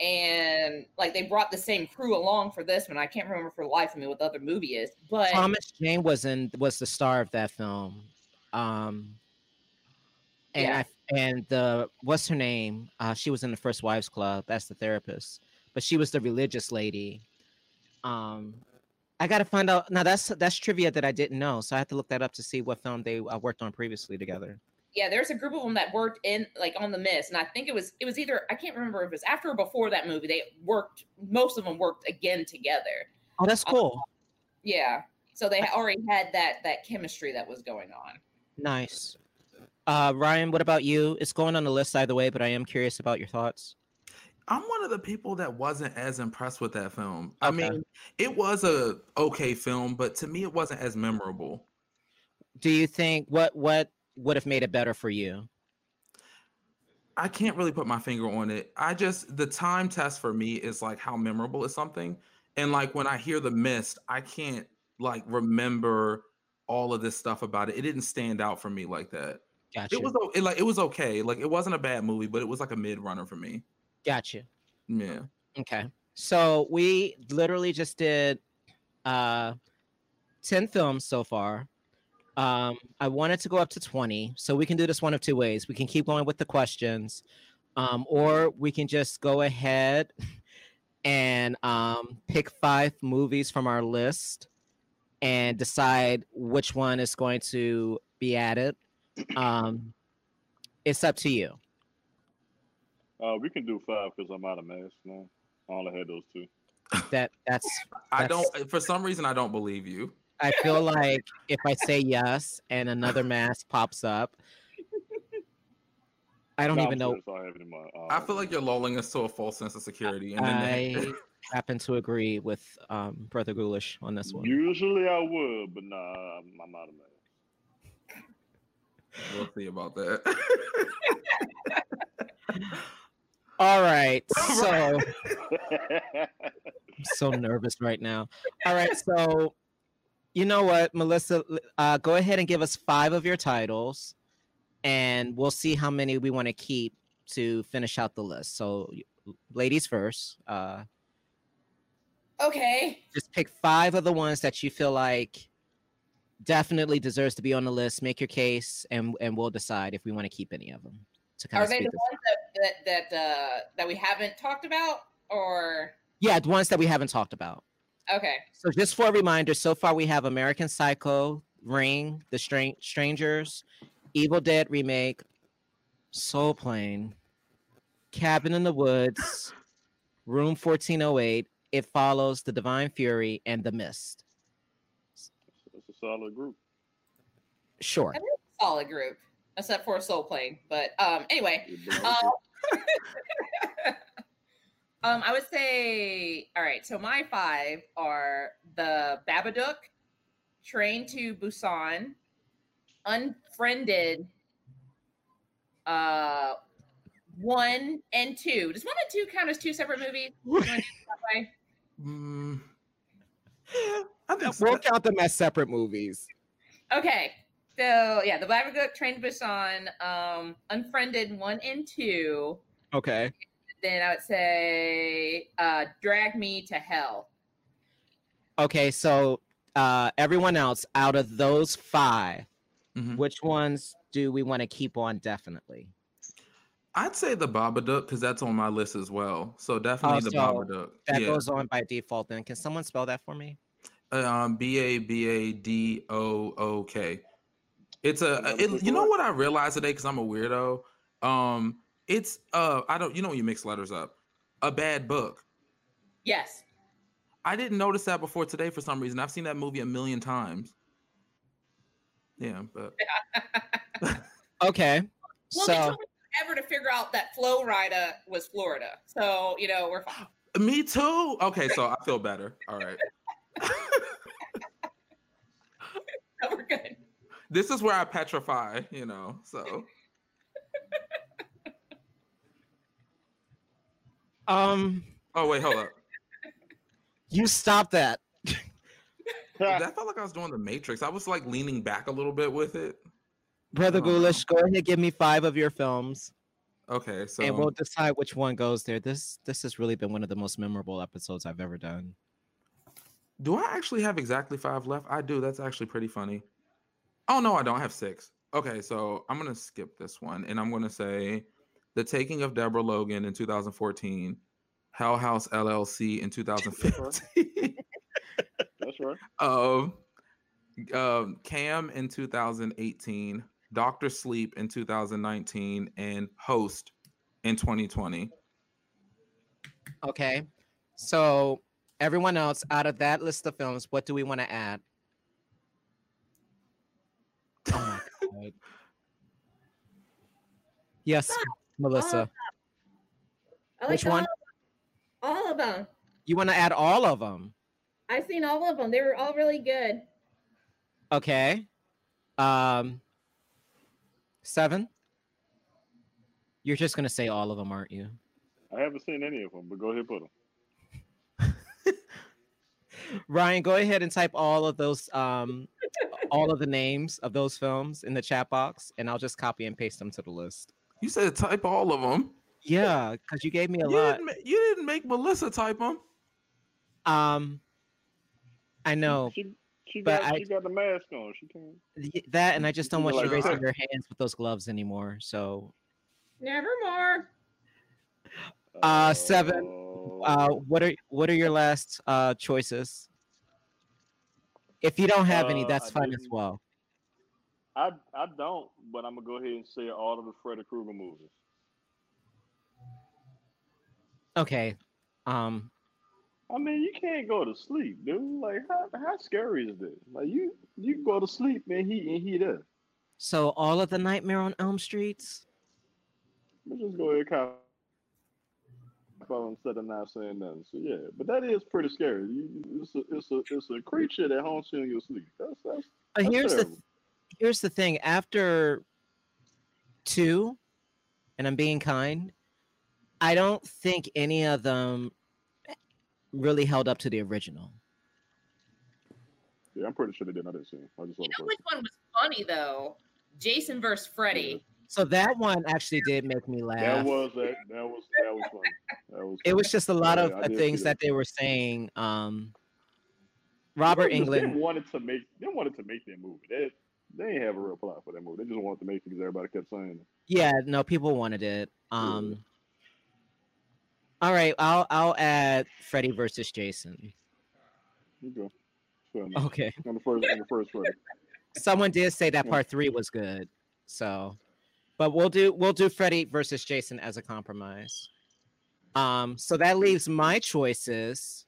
And like they brought the same crew along for this one. I can't remember for the life of me what the other movie is, but Thomas Jane was in was the star of that film. Um, and Yeah. I and the what's her name? Uh, she was in the First Wives Club. That's the therapist, but she was the religious lady. Um, I got to find out. Now that's that's trivia that I didn't know, so I have to look that up to see what film they uh, worked on previously together. yeah, there's a group of them that worked in like on the mist, and I think it was it was either I can't remember if it was after or before that movie. They worked most of them worked again together. Oh, that's cool. Yeah, so they already had that that chemistry that was going on. Nice. Uh, Ryan, what about you? It's going on the list either way, but I am curious about your thoughts. I'm one of the people that wasn't as impressed with that film. I mean, it was a okay film, but to me, it wasn't as memorable. Do you think what what would have made it better for you? I can't really put my finger on it. I just the time test for me is like how memorable is something, and like when I hear the mist, I can't like remember all of this stuff about it. It didn't stand out for me like that. Gotcha. It was it, like it was okay. Like it wasn't a bad movie, but it was like a mid runner for me. Gotcha. Yeah. Okay. So we literally just did uh 10 films so far. Um I wanted to go up to 20. So we can do this one of two ways. We can keep going with the questions um or we can just go ahead and um pick 5 movies from our list and decide which one is going to be added. Um it's up to you. Uh, we can do five because I'm out of masks now. I only had those two. That that's I don't for some reason I don't believe you. I feel like if I say yes and another mask pops up, I don't No, even know. serious, I have it in my. Uh, I feel like you're lulling us to a false sense of security. And then I happen to agree with um, Brother Ghoulish on this one. Usually I would, but nah, I'm, I'm out of masks. we'll see about that. All right, so I'm so nervous right now. All right, so you know what, Melissa, uh, go ahead and give us five of your titles, and we'll see how many we want to keep to finish out the list. So ladies first. Uh, Okay. just pick five of the ones that you feel like definitely deserves to be on the list. Make your case, and and we'll decide if we want to keep any of them. To kind Are they the ones that that that uh that we haven't talked about or Yeah, the ones that we haven't talked about. okay. So just for a reminder, so far we have American Psycho, Ring, The Stran- Strangers, Evil Dead remake, Soul Plane, Cabin in the Woods, Room 1408, It Follows, The Divine Fury, and The Mist. That's a solid group. Sure. Solid group. Except for Soul Plane. But um anyway. Um, um, I would say, all right. So my five are the Babadook, Train to Busan, Unfriended, uh, one and two. Does one and two count as two separate movies? You wanna do it that way? Mm, I think We'll count them as separate movies. Okay. So yeah, the Babadook, Train to Busan, um, Unfriended one and two. Okay. Then I would say uh, Drag Me to Hell. Okay, so uh everyone else out of those 5 Mhm. which ones do we want to keep on definitely? I'd say the Babadook because that's on my list as well. So definitely the so Babadook. That yeah. goes on by default then. Can someone spell that for me? um, B A B A D O O K. It's a. It, you know what I realized today because I'm a weirdo. Um, it's uh, I don't. You know when you mix letters up, a bad book. Yes. I didn't notice that before today for some reason. I've seen that movie a million times. Yeah, but Okay. Well, they so told me forever to figure out that Flo Rida was Florida. So, you know, we're fine. me too. Okay, so I feel better. All right. we're good. this is where I petrify, you know. So um oh wait, hold up. you stop that. That felt like I was doing the Matrix. I was like leaning back a little bit with it. Brother Oh. Ghoulish, go ahead and give me five of your films Okay, so and we'll decide which one goes there. This this has really been one of the most memorable episodes I've ever done. do I actually have exactly five left? I do. That's actually pretty funny. Oh no, I don't I have six. Okay, so I'm gonna skip this one and I'm gonna say The Taking of Deborah Logan in 2014, Hell House LLC in 2015. That's right. um, um, Cam in 2018, Doctor Sleep in 2019, and Host in 2020. Okay. So everyone else out of that list of films, what do we want to add? Oh my god. Yes, Melissa. I Which one? All, all of them. You want to add all of them? I've seen all of them. They were all really good. Okay. Um seven. You're just gonna say all of them, aren't you? I haven't seen any of them, but go ahead, put them. Ryan, go ahead and type all of those um all of the names of those films in the chat box, and I'll just copy and paste them to the list. You said type all of them. Yeah, because you gave me a You lot. didn't, ma- you didn't make Melissa type them. Um I know She she but got I- she got the mask on. She can't. that, and I just don't want you like raising that? your hands with those gloves anymore. So, Nevermore. Uh, seven, uh, Oh. what are what are your last uh choices? If you don't have any, Uh, that's I fine as well. I I don't, but I'm gonna go ahead and say all of the Freddy Krueger movies. Okay. Um, I mean, you can't go to sleep, dude. Like, how how scary is this? Like, you you go to sleep and he and he there. so all of the Nightmare on Elm Streets. Let's just go ahead and cop out instead of not saying nothing. So yeah, but that is pretty scary. You, it's a it's a it's a creature that haunts you in your sleep. That's that's But That's here's the here's the thing. After two, and I'm being kind, I don't think any of them really held up to the original. yeah. I'm pretty sure they did. I didn't see. I just saw You know which one was funny though? Jason versus Freddy. So that one actually did make me laugh. That was that. That was that was funny. That was. it was just a lot Yeah, of I uh, things that. that they were saying. Um, Robert They Englund. wanted to make. They wanted to make that movie. They they didn't have a real plot for that movie. They just wanted to make it because everybody kept saying it. Yeah, no, people wanted it. Um, all right, I'll I'll add Freddy versus Jason. Okay. Fair enough. Okay. On the first, on the first Freddy. Someone did say that part three was good, so, but we'll do we'll do Freddy versus Jason as a compromise. Um, so that leaves my choices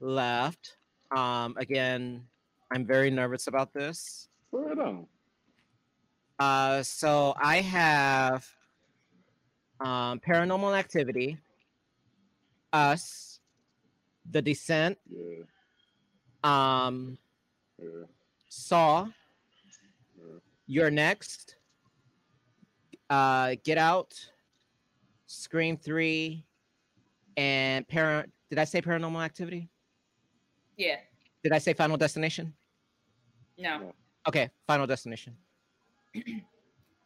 left. Um, again, I'm very nervous about this. Fair enough. Uh, so I have um, Paranormal Activity, Us, The Descent, Yeah. um, Yeah. Saw, yeah. You're Next, uh, Get Out, Scream 3, and Parent. Did I say Paranormal Activity? Yeah. Did I say Final Destination? No. Okay, Final Destination.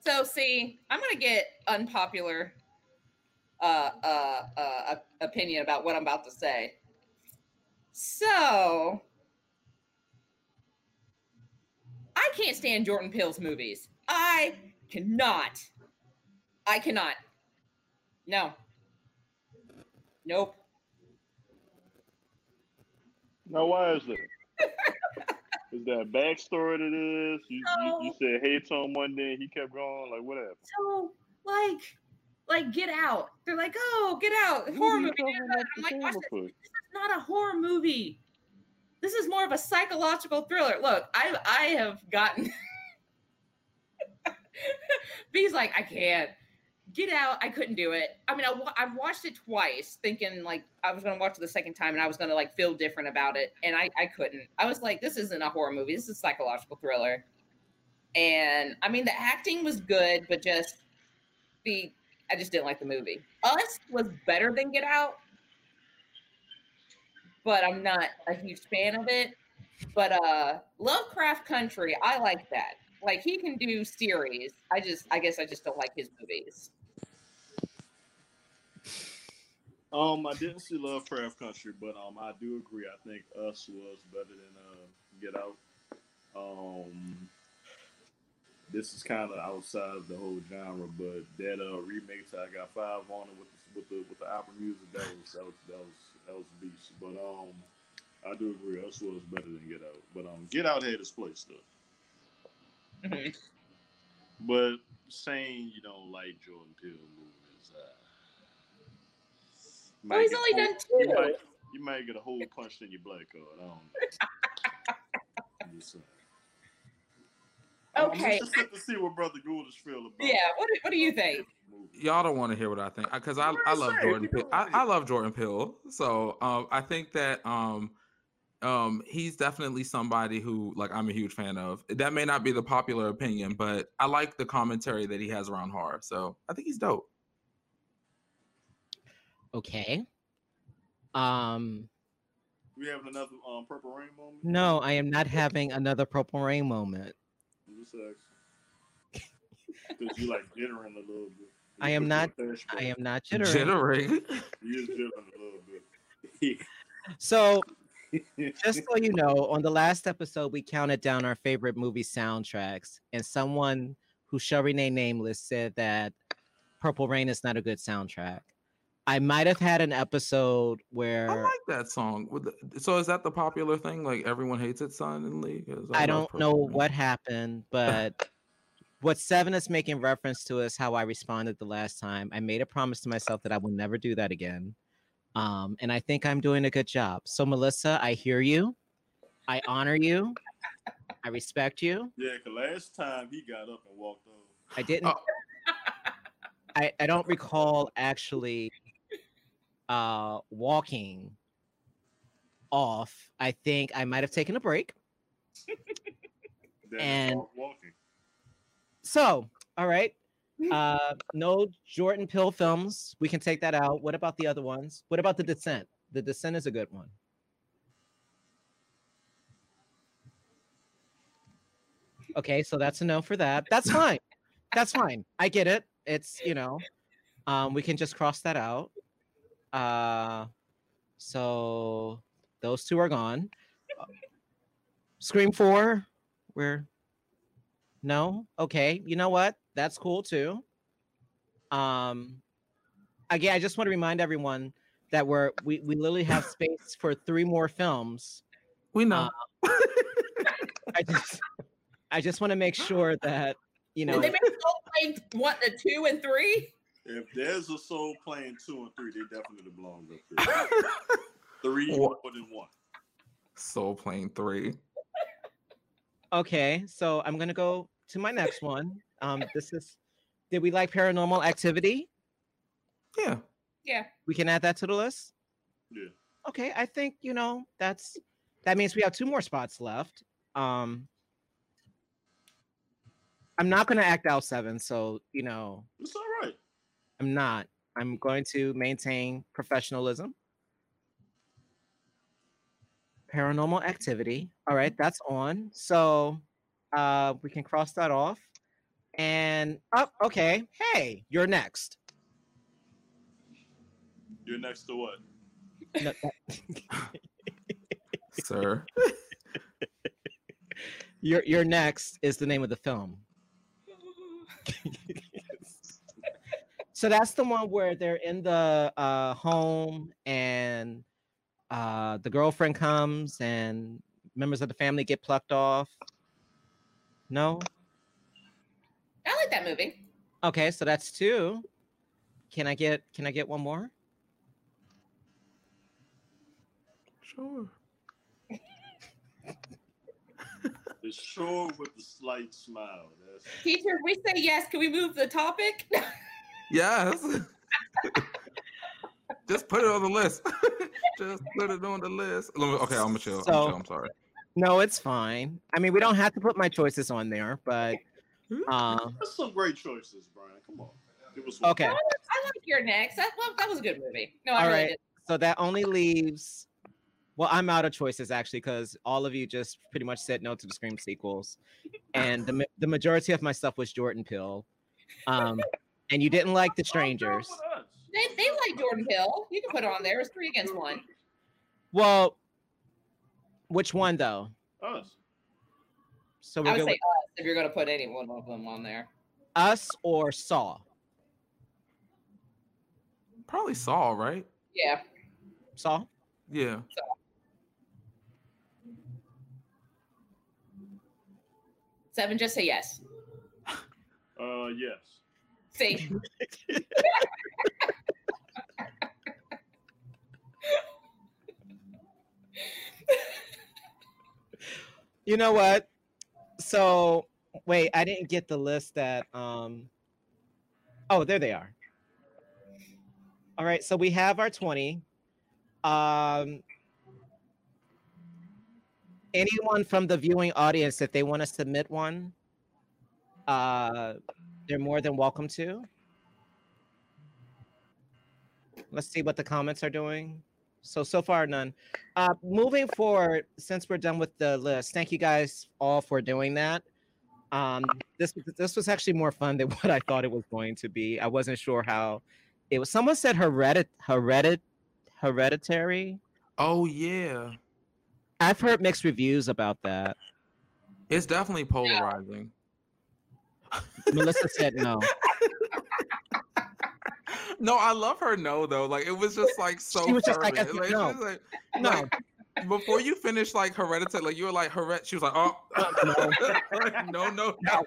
So see, I'm gonna get unpopular uh, uh, uh, opinion about what I'm about to say. So I can't stand Jordan Peele's movies. I cannot. I cannot. No. Nope. Now, why is that? is that a backstory to this? You, you, you said hey to him one day, he kept going. Like, what happened? So like, like Get Out. They're like, oh, Get Out, horror movie. I'm like, watch this. this is not a horror movie. This is more of a psychological thriller. Look, I I have gotten. B's like, I can't get out. I couldn't do it. I mean, I I've watched it twice, thinking like I was gonna watch it the second time and I was gonna like feel different about it, and I I couldn't. I was like, this isn't a horror movie. This is a psychological thriller. And I mean, the acting was good, but just the I just didn't like the movie. Us was better than Get Out, but I'm not a huge fan of it. But uh Lovecraft Country, I like that. Like he can do series. I just I guess I just don't like his movies. Um, I didn't see Lovecraft Country, but um, I do agree. I think Us was better than uh, Get Out. Um, this is kind of outside of the whole genre, but that uh remake I got five on it with the, with the with the opera music that was that was that was that was a beast. But um, I do agree. Us was better than Get Out, but um, Get Out had its place though. Mhm. But saying you don't like Jordan Peele movies, uh, you Oh, he's only pulled- done You two. might, you might get a hole punched in your black card. I don't know. I'm just saying. Okay. let's just to see what Brother Ghoulish feel about. Yeah, what do, what do you think? Y'all don't want to hear what I think because I, I love Jordan we I, I love Jordan Peele. So um, I think that um, um, he's definitely somebody who like I'm a huge fan of. That may not be the popular opinion, but I like the commentary that he has around horror. So I think he's dope. Okay. Um, We having another um, Purple Rain moment? no, I am not having another Purple Rain moment. I'm. Because you like jittering a little bit. I am not- I am not jittering. Jittering. You just jittering a little bit. So, just so you know, on the last episode, we counted down our favorite movie soundtracks, and someone who shall remain nameless said that Purple Rain is not a good soundtrack. I might have had an episode where I like that song. So is that the popular thing? Like everyone hates it suddenly? 'Cause I love don't know what happened, but what Seven is making reference to is how I responded the last time. I made a promise to myself that I will never do that again. Um, and I think I'm doing a good job. So, Melissa, I hear you. I honor you. I respect you. yeah, because last time he got up and walked off. I didn't. Oh. I, I don't recall actually uh, walking off. I think I might have taken a break. And- walking. So, all right. Uh, no Jordan Peele films. We can take that out. What about the other ones? What about The Descent? The Descent is a good one. Okay, so that's a no for that. That's fine. that's fine. I get it. It's you know, um, we can just cross that out. Uh, so those two are gone. Uh, Scream four, we're no okay. You know what? That's cool too. Um, again, I just want to remind everyone that we're we we literally have space for three more films. We know. Uh, I just I just want to make sure that you know Did they make Soul Plane one, the two, and three? If there's a Soul Plane two and three, they definitely belong up there. Three What? more than one. Soul Plane three. Okay, so I'm gonna go to my next one. Um, this is did we like paranormal activity? Yeah. Yeah. We can add that to the list. Yeah. Okay, I think you know that's that means we have two more spots left. Um, I'm not gonna act out seven, so you know It's all right. I'm not. I'm going to maintain professionalism. Paranormal activity. All right, that's on. So uh we can cross that off. And oh, okay. Hey, you're next. You're next to what? No, that- Sir. Your your next is the name of the film. so that's the one where they're in the uh, home and uh, the girlfriend comes and members of the family get plucked off. No. I like that movie. Okay, so that's two. Can I get can I get one more? Sure. The shore with the slight smile. That's Teacher, we say yes, can we move the topic? Yes. Just put it on the list. Just put it on the list. Okay, I'm gonna chill. I'm, chill. I'm sorry. No, it's fine. I mean, we don't have to put my choices on there, but uh, That's some great choices, Brian. Come on. Give us okay. I like your next. That, well, that was a good movie. No, I All really right. did. So that only leaves. Well, I'm out of choices actually because all of you just pretty much said no to the Scream sequels, and the the majority of my stuff was Jordan Peele, um, and you didn't like The Strangers. They, they like Jordan Hill. You can put it on there. It's three against one. Well, which one though? Us. So I we're would say with us if you're going to put any one of them on there. us or Saw. Probably Saw, right? Yeah. Saw. Yeah. Seven, just say yes. Uh, yes. See, You know what? So wait, I didn't get the list that um Oh, there they are. All right, so we have our 20. Um anyone from the viewing audience if they want to submit one uh they're more than welcome to. Let's see what the comments are doing. So so far none. Uh, moving forward, since we're done with the list, thank you guys all for doing that. Um, this this was actually more fun than what I thought it was going to be. I wasn't sure how it was. Someone said heredit heredit hereditary. Oh yeah. I've heard mixed reviews about that. It's definitely polarizing. Melissa said no. No, I love her no though. Like it was just like so She was just like, Like, no. like, No, like, before you finish like hereditary, like you were like heret. She was like, oh uh, no, no, no.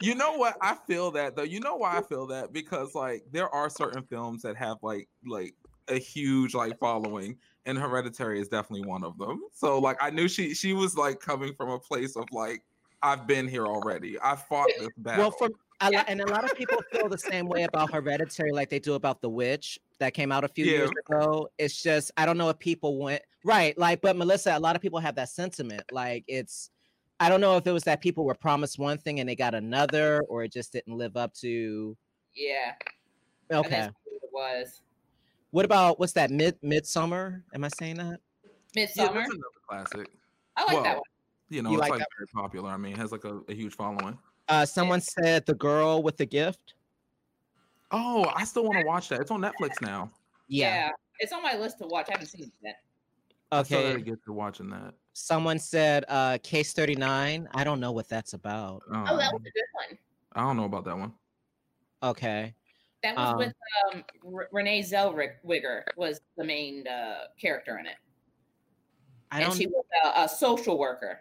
you know what? I feel that though. You know why I feel that? Because like there are certain films that have like like a huge like following, and Hereditary is definitely one of them. So like I knew she she was like coming from a place of like I've been here already. I fought this battle. well, for a lo- and a lot of people feel the same way about Hereditary, like they do about The Witch that came out a few years ago. It's just I don't know if people went right, like, but Melissa, a lot of people have that sentiment. Like it's, I don't know if it was that people were promised one thing and they got another, or it just didn't live up to. yeah. and Okay, that's what it was. What about what's that mid midsummer? Am I saying that? yeah, Midsummer. that's another classic. I like that Well, one. You know, You it's like like that very popular. I mean, it has like a, a huge following. Uh, someone said the girl with the gift. Oh, I still want to watch that. It's on Netflix now. Yeah. It's on my list to watch. I haven't seen it yet. Okay. gotta get to watching that. Someone said uh, Case 39. I don't know what that's about. Oh, that was Um, a good one. I don't know about that one. Okay. That was um, with um, R- Renee Zellweger was the main uh, character in it, I and don't. she was a, a social worker.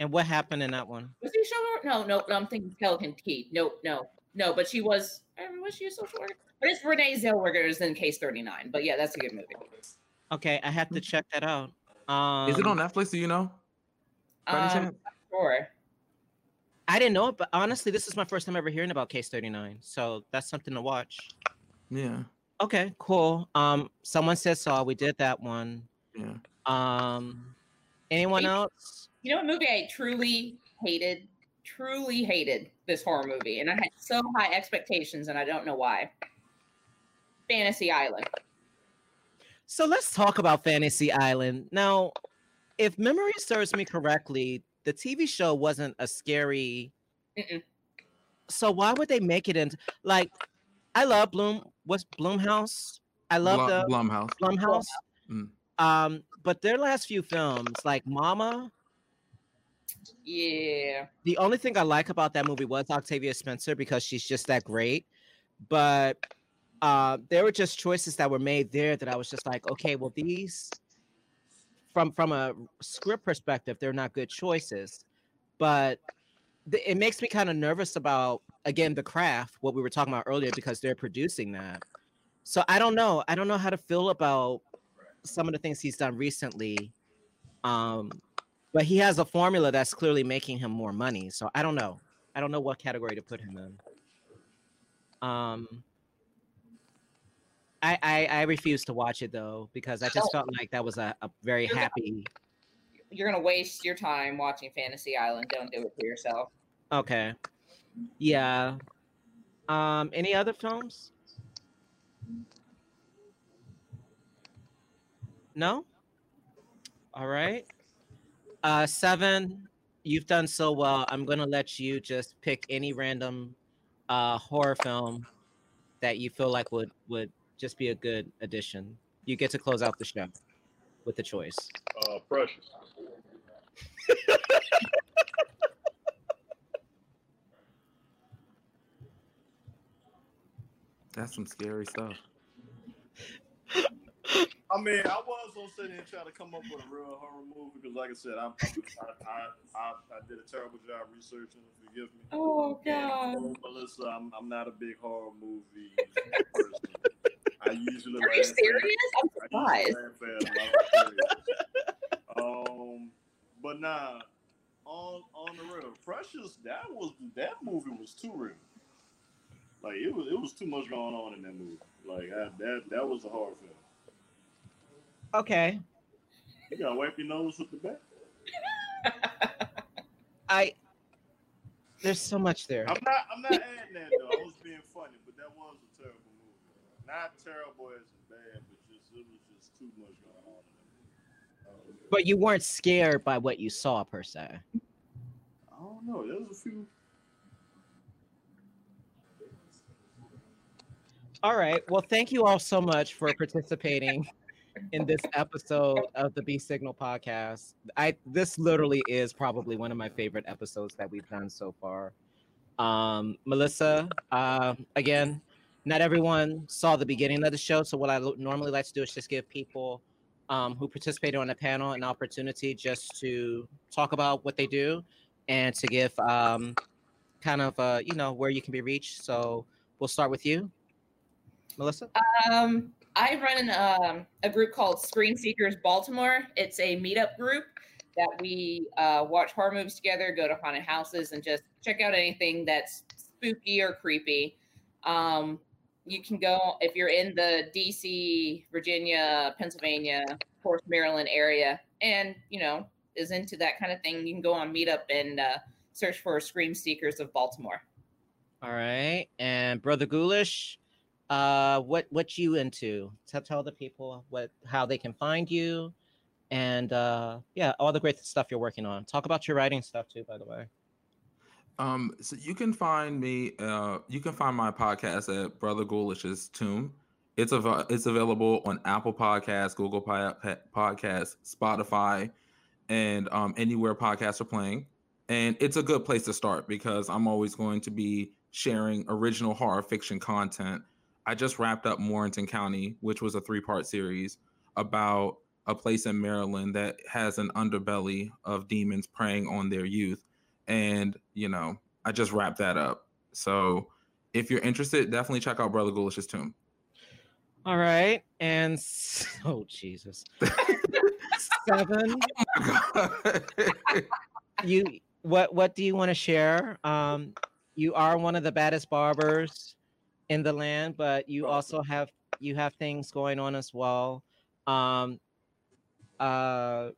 and what happened in that one? Was she a social worker? No, no, no, I'm thinking Pelican Key. No, no, no. But she was. uh, Was she a social worker? But it's Renee Zellweger is in Case 39. But yeah, that's a good movie. Okay, I have to check that out. Um, Is it on Netflix? Do you know? By any Um, chance? sure. I didn't know it, but honestly, this is my first time ever hearing about Case 39. So that's something to watch. Yeah, Okay, cool. Um, someone said Saw. We did that one. yeah. Um, anyone Hey, else? You know what movie I truly hated? Truly hated this horror movie, and I had so high expectations, and I don't know why. Fantasy Island. So let's talk about Fantasy Island. Now, if memory serves me correctly, the TV show wasn't a scary. Mm-mm. So why would they make it into like? I love Blum. What's Blumhouse? I love Blum- the Blumhouse. Blumhouse. Mm. Um, but their last few films, like Mama, Yeah. the only thing I like about that movie was Octavia Spencer because she's just that great. But uh, there were just choices that were made there that I was just like, okay, well, these from from a script perspective, they're not good choices. But th- it makes me kind of nervous about again the craft, what we were talking about earlier, because they're producing that. So I don't know. I don't know how to feel about some of the things he's done recently. Um, but he has a formula that's clearly making him more money. So I don't know. I don't know what category to put him in. Um, I I, I refuse to watch it though because I just felt like that was a, a very You're gonna- happy. You're gonna waste your time watching Fantasy Island. Don't do it to yourself. Okay, yeah. Um, any other films? No. All right. Uh, seven. You've done so well. I'm gonna let you just pick any random uh horror film that you feel like would would just be a good addition. You get to close out the show with the choice. Uh, precious. That's some scary stuff. I mean, I was gonna sit here and try to come up with a real horror movie because, like I said, I'm, I, I, I, I did a terrible job researching. Forgive me. Oh Oh, Melisa, I'm, I'm not a big horror movie person. I usually Are you laugh at- serious? I'm surprised. usually laugh at a lot of things. Um, but nah, on on the real, Precious, that was that movie was too real. Like it was, it was too much going on in that movie. Like I, that, that was a hard film. Okay. You gotta wipe your nose with the back. I. There's so much there. I'm not, I'm not adding that though. I was being funny, but that was a terrible movie. Not terrible as bad, but just it was just too much going on in that movie. Um, But you weren't scared by what you saw per se. I don't know. There was a few. All right. Well, thank you all so much for participating in this episode of the B Signal podcast. I this literally is probably one of my favorite episodes that we've done so far. Um, Melisa, uh, again, not everyone saw the beginning of the show, so what I normally like to do is just give people um, who participated on the panel an opportunity just to talk about what they do and to give um, kind of uh, you know where you can be reached. So we'll start with you. Melisa? Um, I run an, um, a group called Scream Seekers Baltimore. It's a meetup group that we uh, watch horror movies together, go to haunted houses, and just check out anything that's spooky or creepy. Um, you can go if you're in the DC, Virginia, Pennsylvania, of course, Maryland area, and you know is into that kind of thing. You can go on Meetup and uh, search for Scream Seekers of Baltimore. All right. And Brother Ghoulish, uh, what what you into? Tell tell the people what how they can find you and uh, yeah, all the great stuff you're working on. Talk about your writing stuff too, by the way. Um, so you can find me. Uh, you can find my podcast at Brother Ghoulish's Tomb. It's av- it's available on Apple Podcasts, Google Podcasts, Spotify, and um, anywhere podcasts are playing. And it's a good place to start because I'm always going to be sharing original horror fiction content. I just wrapped up Morganton County, which was a three part series about a place in Maryland that has an underbelly of demons preying on their youth. And, you know, I just wrapped that up. So if you're interested, definitely check out Brother Ghoulish's Tomb. All right. And oh Jesus. Seven. Oh you what what do you want to share? Um you are one of the baddest barbers in the land, but you also have you have things going on as well. Um uh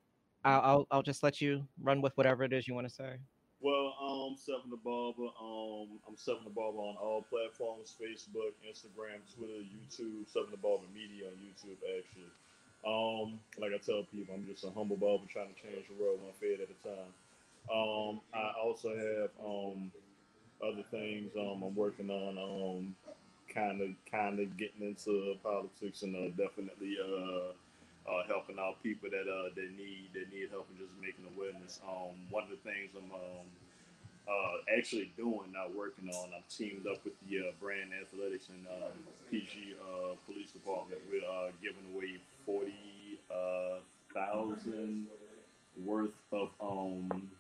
I'll I'll, I'll just let you run with whatever it is you want to say. Well, um, Seven the Barber. Um, I'm Seven the Barber on all platforms: Facebook, Instagram, Twitter, YouTube. Seven the Barber Media on YouTube. Actually, um, like I tell people, I'm just a humble barber trying to change the world one fade at a time. Um, I also have um other things. Um, I'm working on kind of kind of getting into politics and uh, definitely uh uh, helping out people that uh, that need that need help and just making awareness. Um, one of the things I'm um, uh, actually doing, not working on, I've teamed up with the uh, Brand Athletics and um, PG uh, Police Department. We're uh, giving away forty uh, worth of um,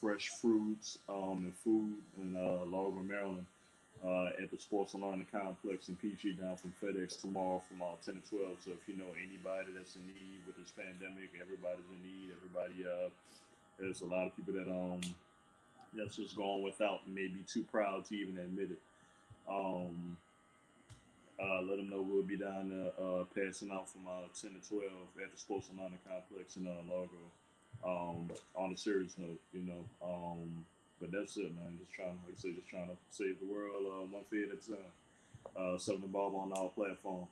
fresh fruits um, and food in uh, Maryland uh, at the Sports and Learning Complex in PG down from FedEx tomorrow from uh, 10 to 12. So if you know anybody that's in need with this pandemic, everybody's in need. Everybody, uh, there's a lot of people that um that's just going without maybe too proud to even admit it. Um, uh, let them know we'll be down there uh, passing out from uh, 10 to 12 at the Sports and Learning Complex in uh, Largo. Um, on a serious note, you know, um, but that's it, man. Just trying, like I say, just trying to save the world uh, one feed at a time. Uh, the Barber on all platforms.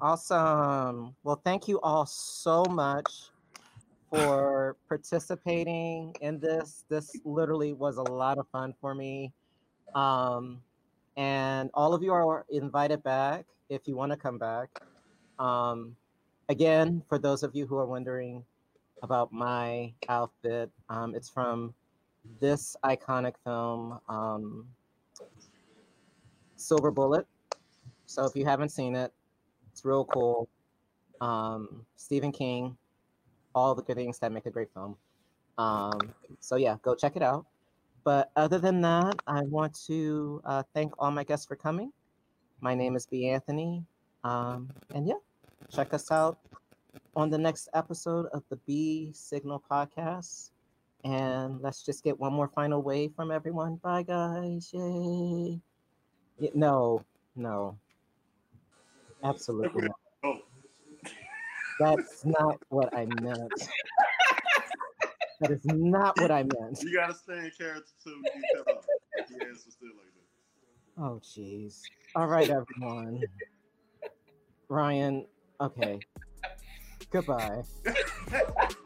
Awesome. Well, thank you all so much for participating in this. This literally was a lot of fun for me. Um, and all of you are invited back if you want to come back. Um, again, for those of you who are wondering, about my outfit. Um, it's from this iconic film, um, Silver Bullet. So if you haven't seen it, it's real cool. Um, Stephen King, all the good things that make a great film. Um, so yeah, go check it out. But other than that, I want to uh, thank all my guests for coming. My name is B. Anthony. Um, and yeah, check us out on the next episode of the B Signal podcast. And let's just get one more final wave from everyone. Bye, guys. Yay. Yeah, no, no. Absolutely not. Oh, That's not what I meant. that is not what I meant. you gotta stay in character too. You can cut off. He still like that. Oh, jeez. All right, everyone. Ryan, okay. Goodbye.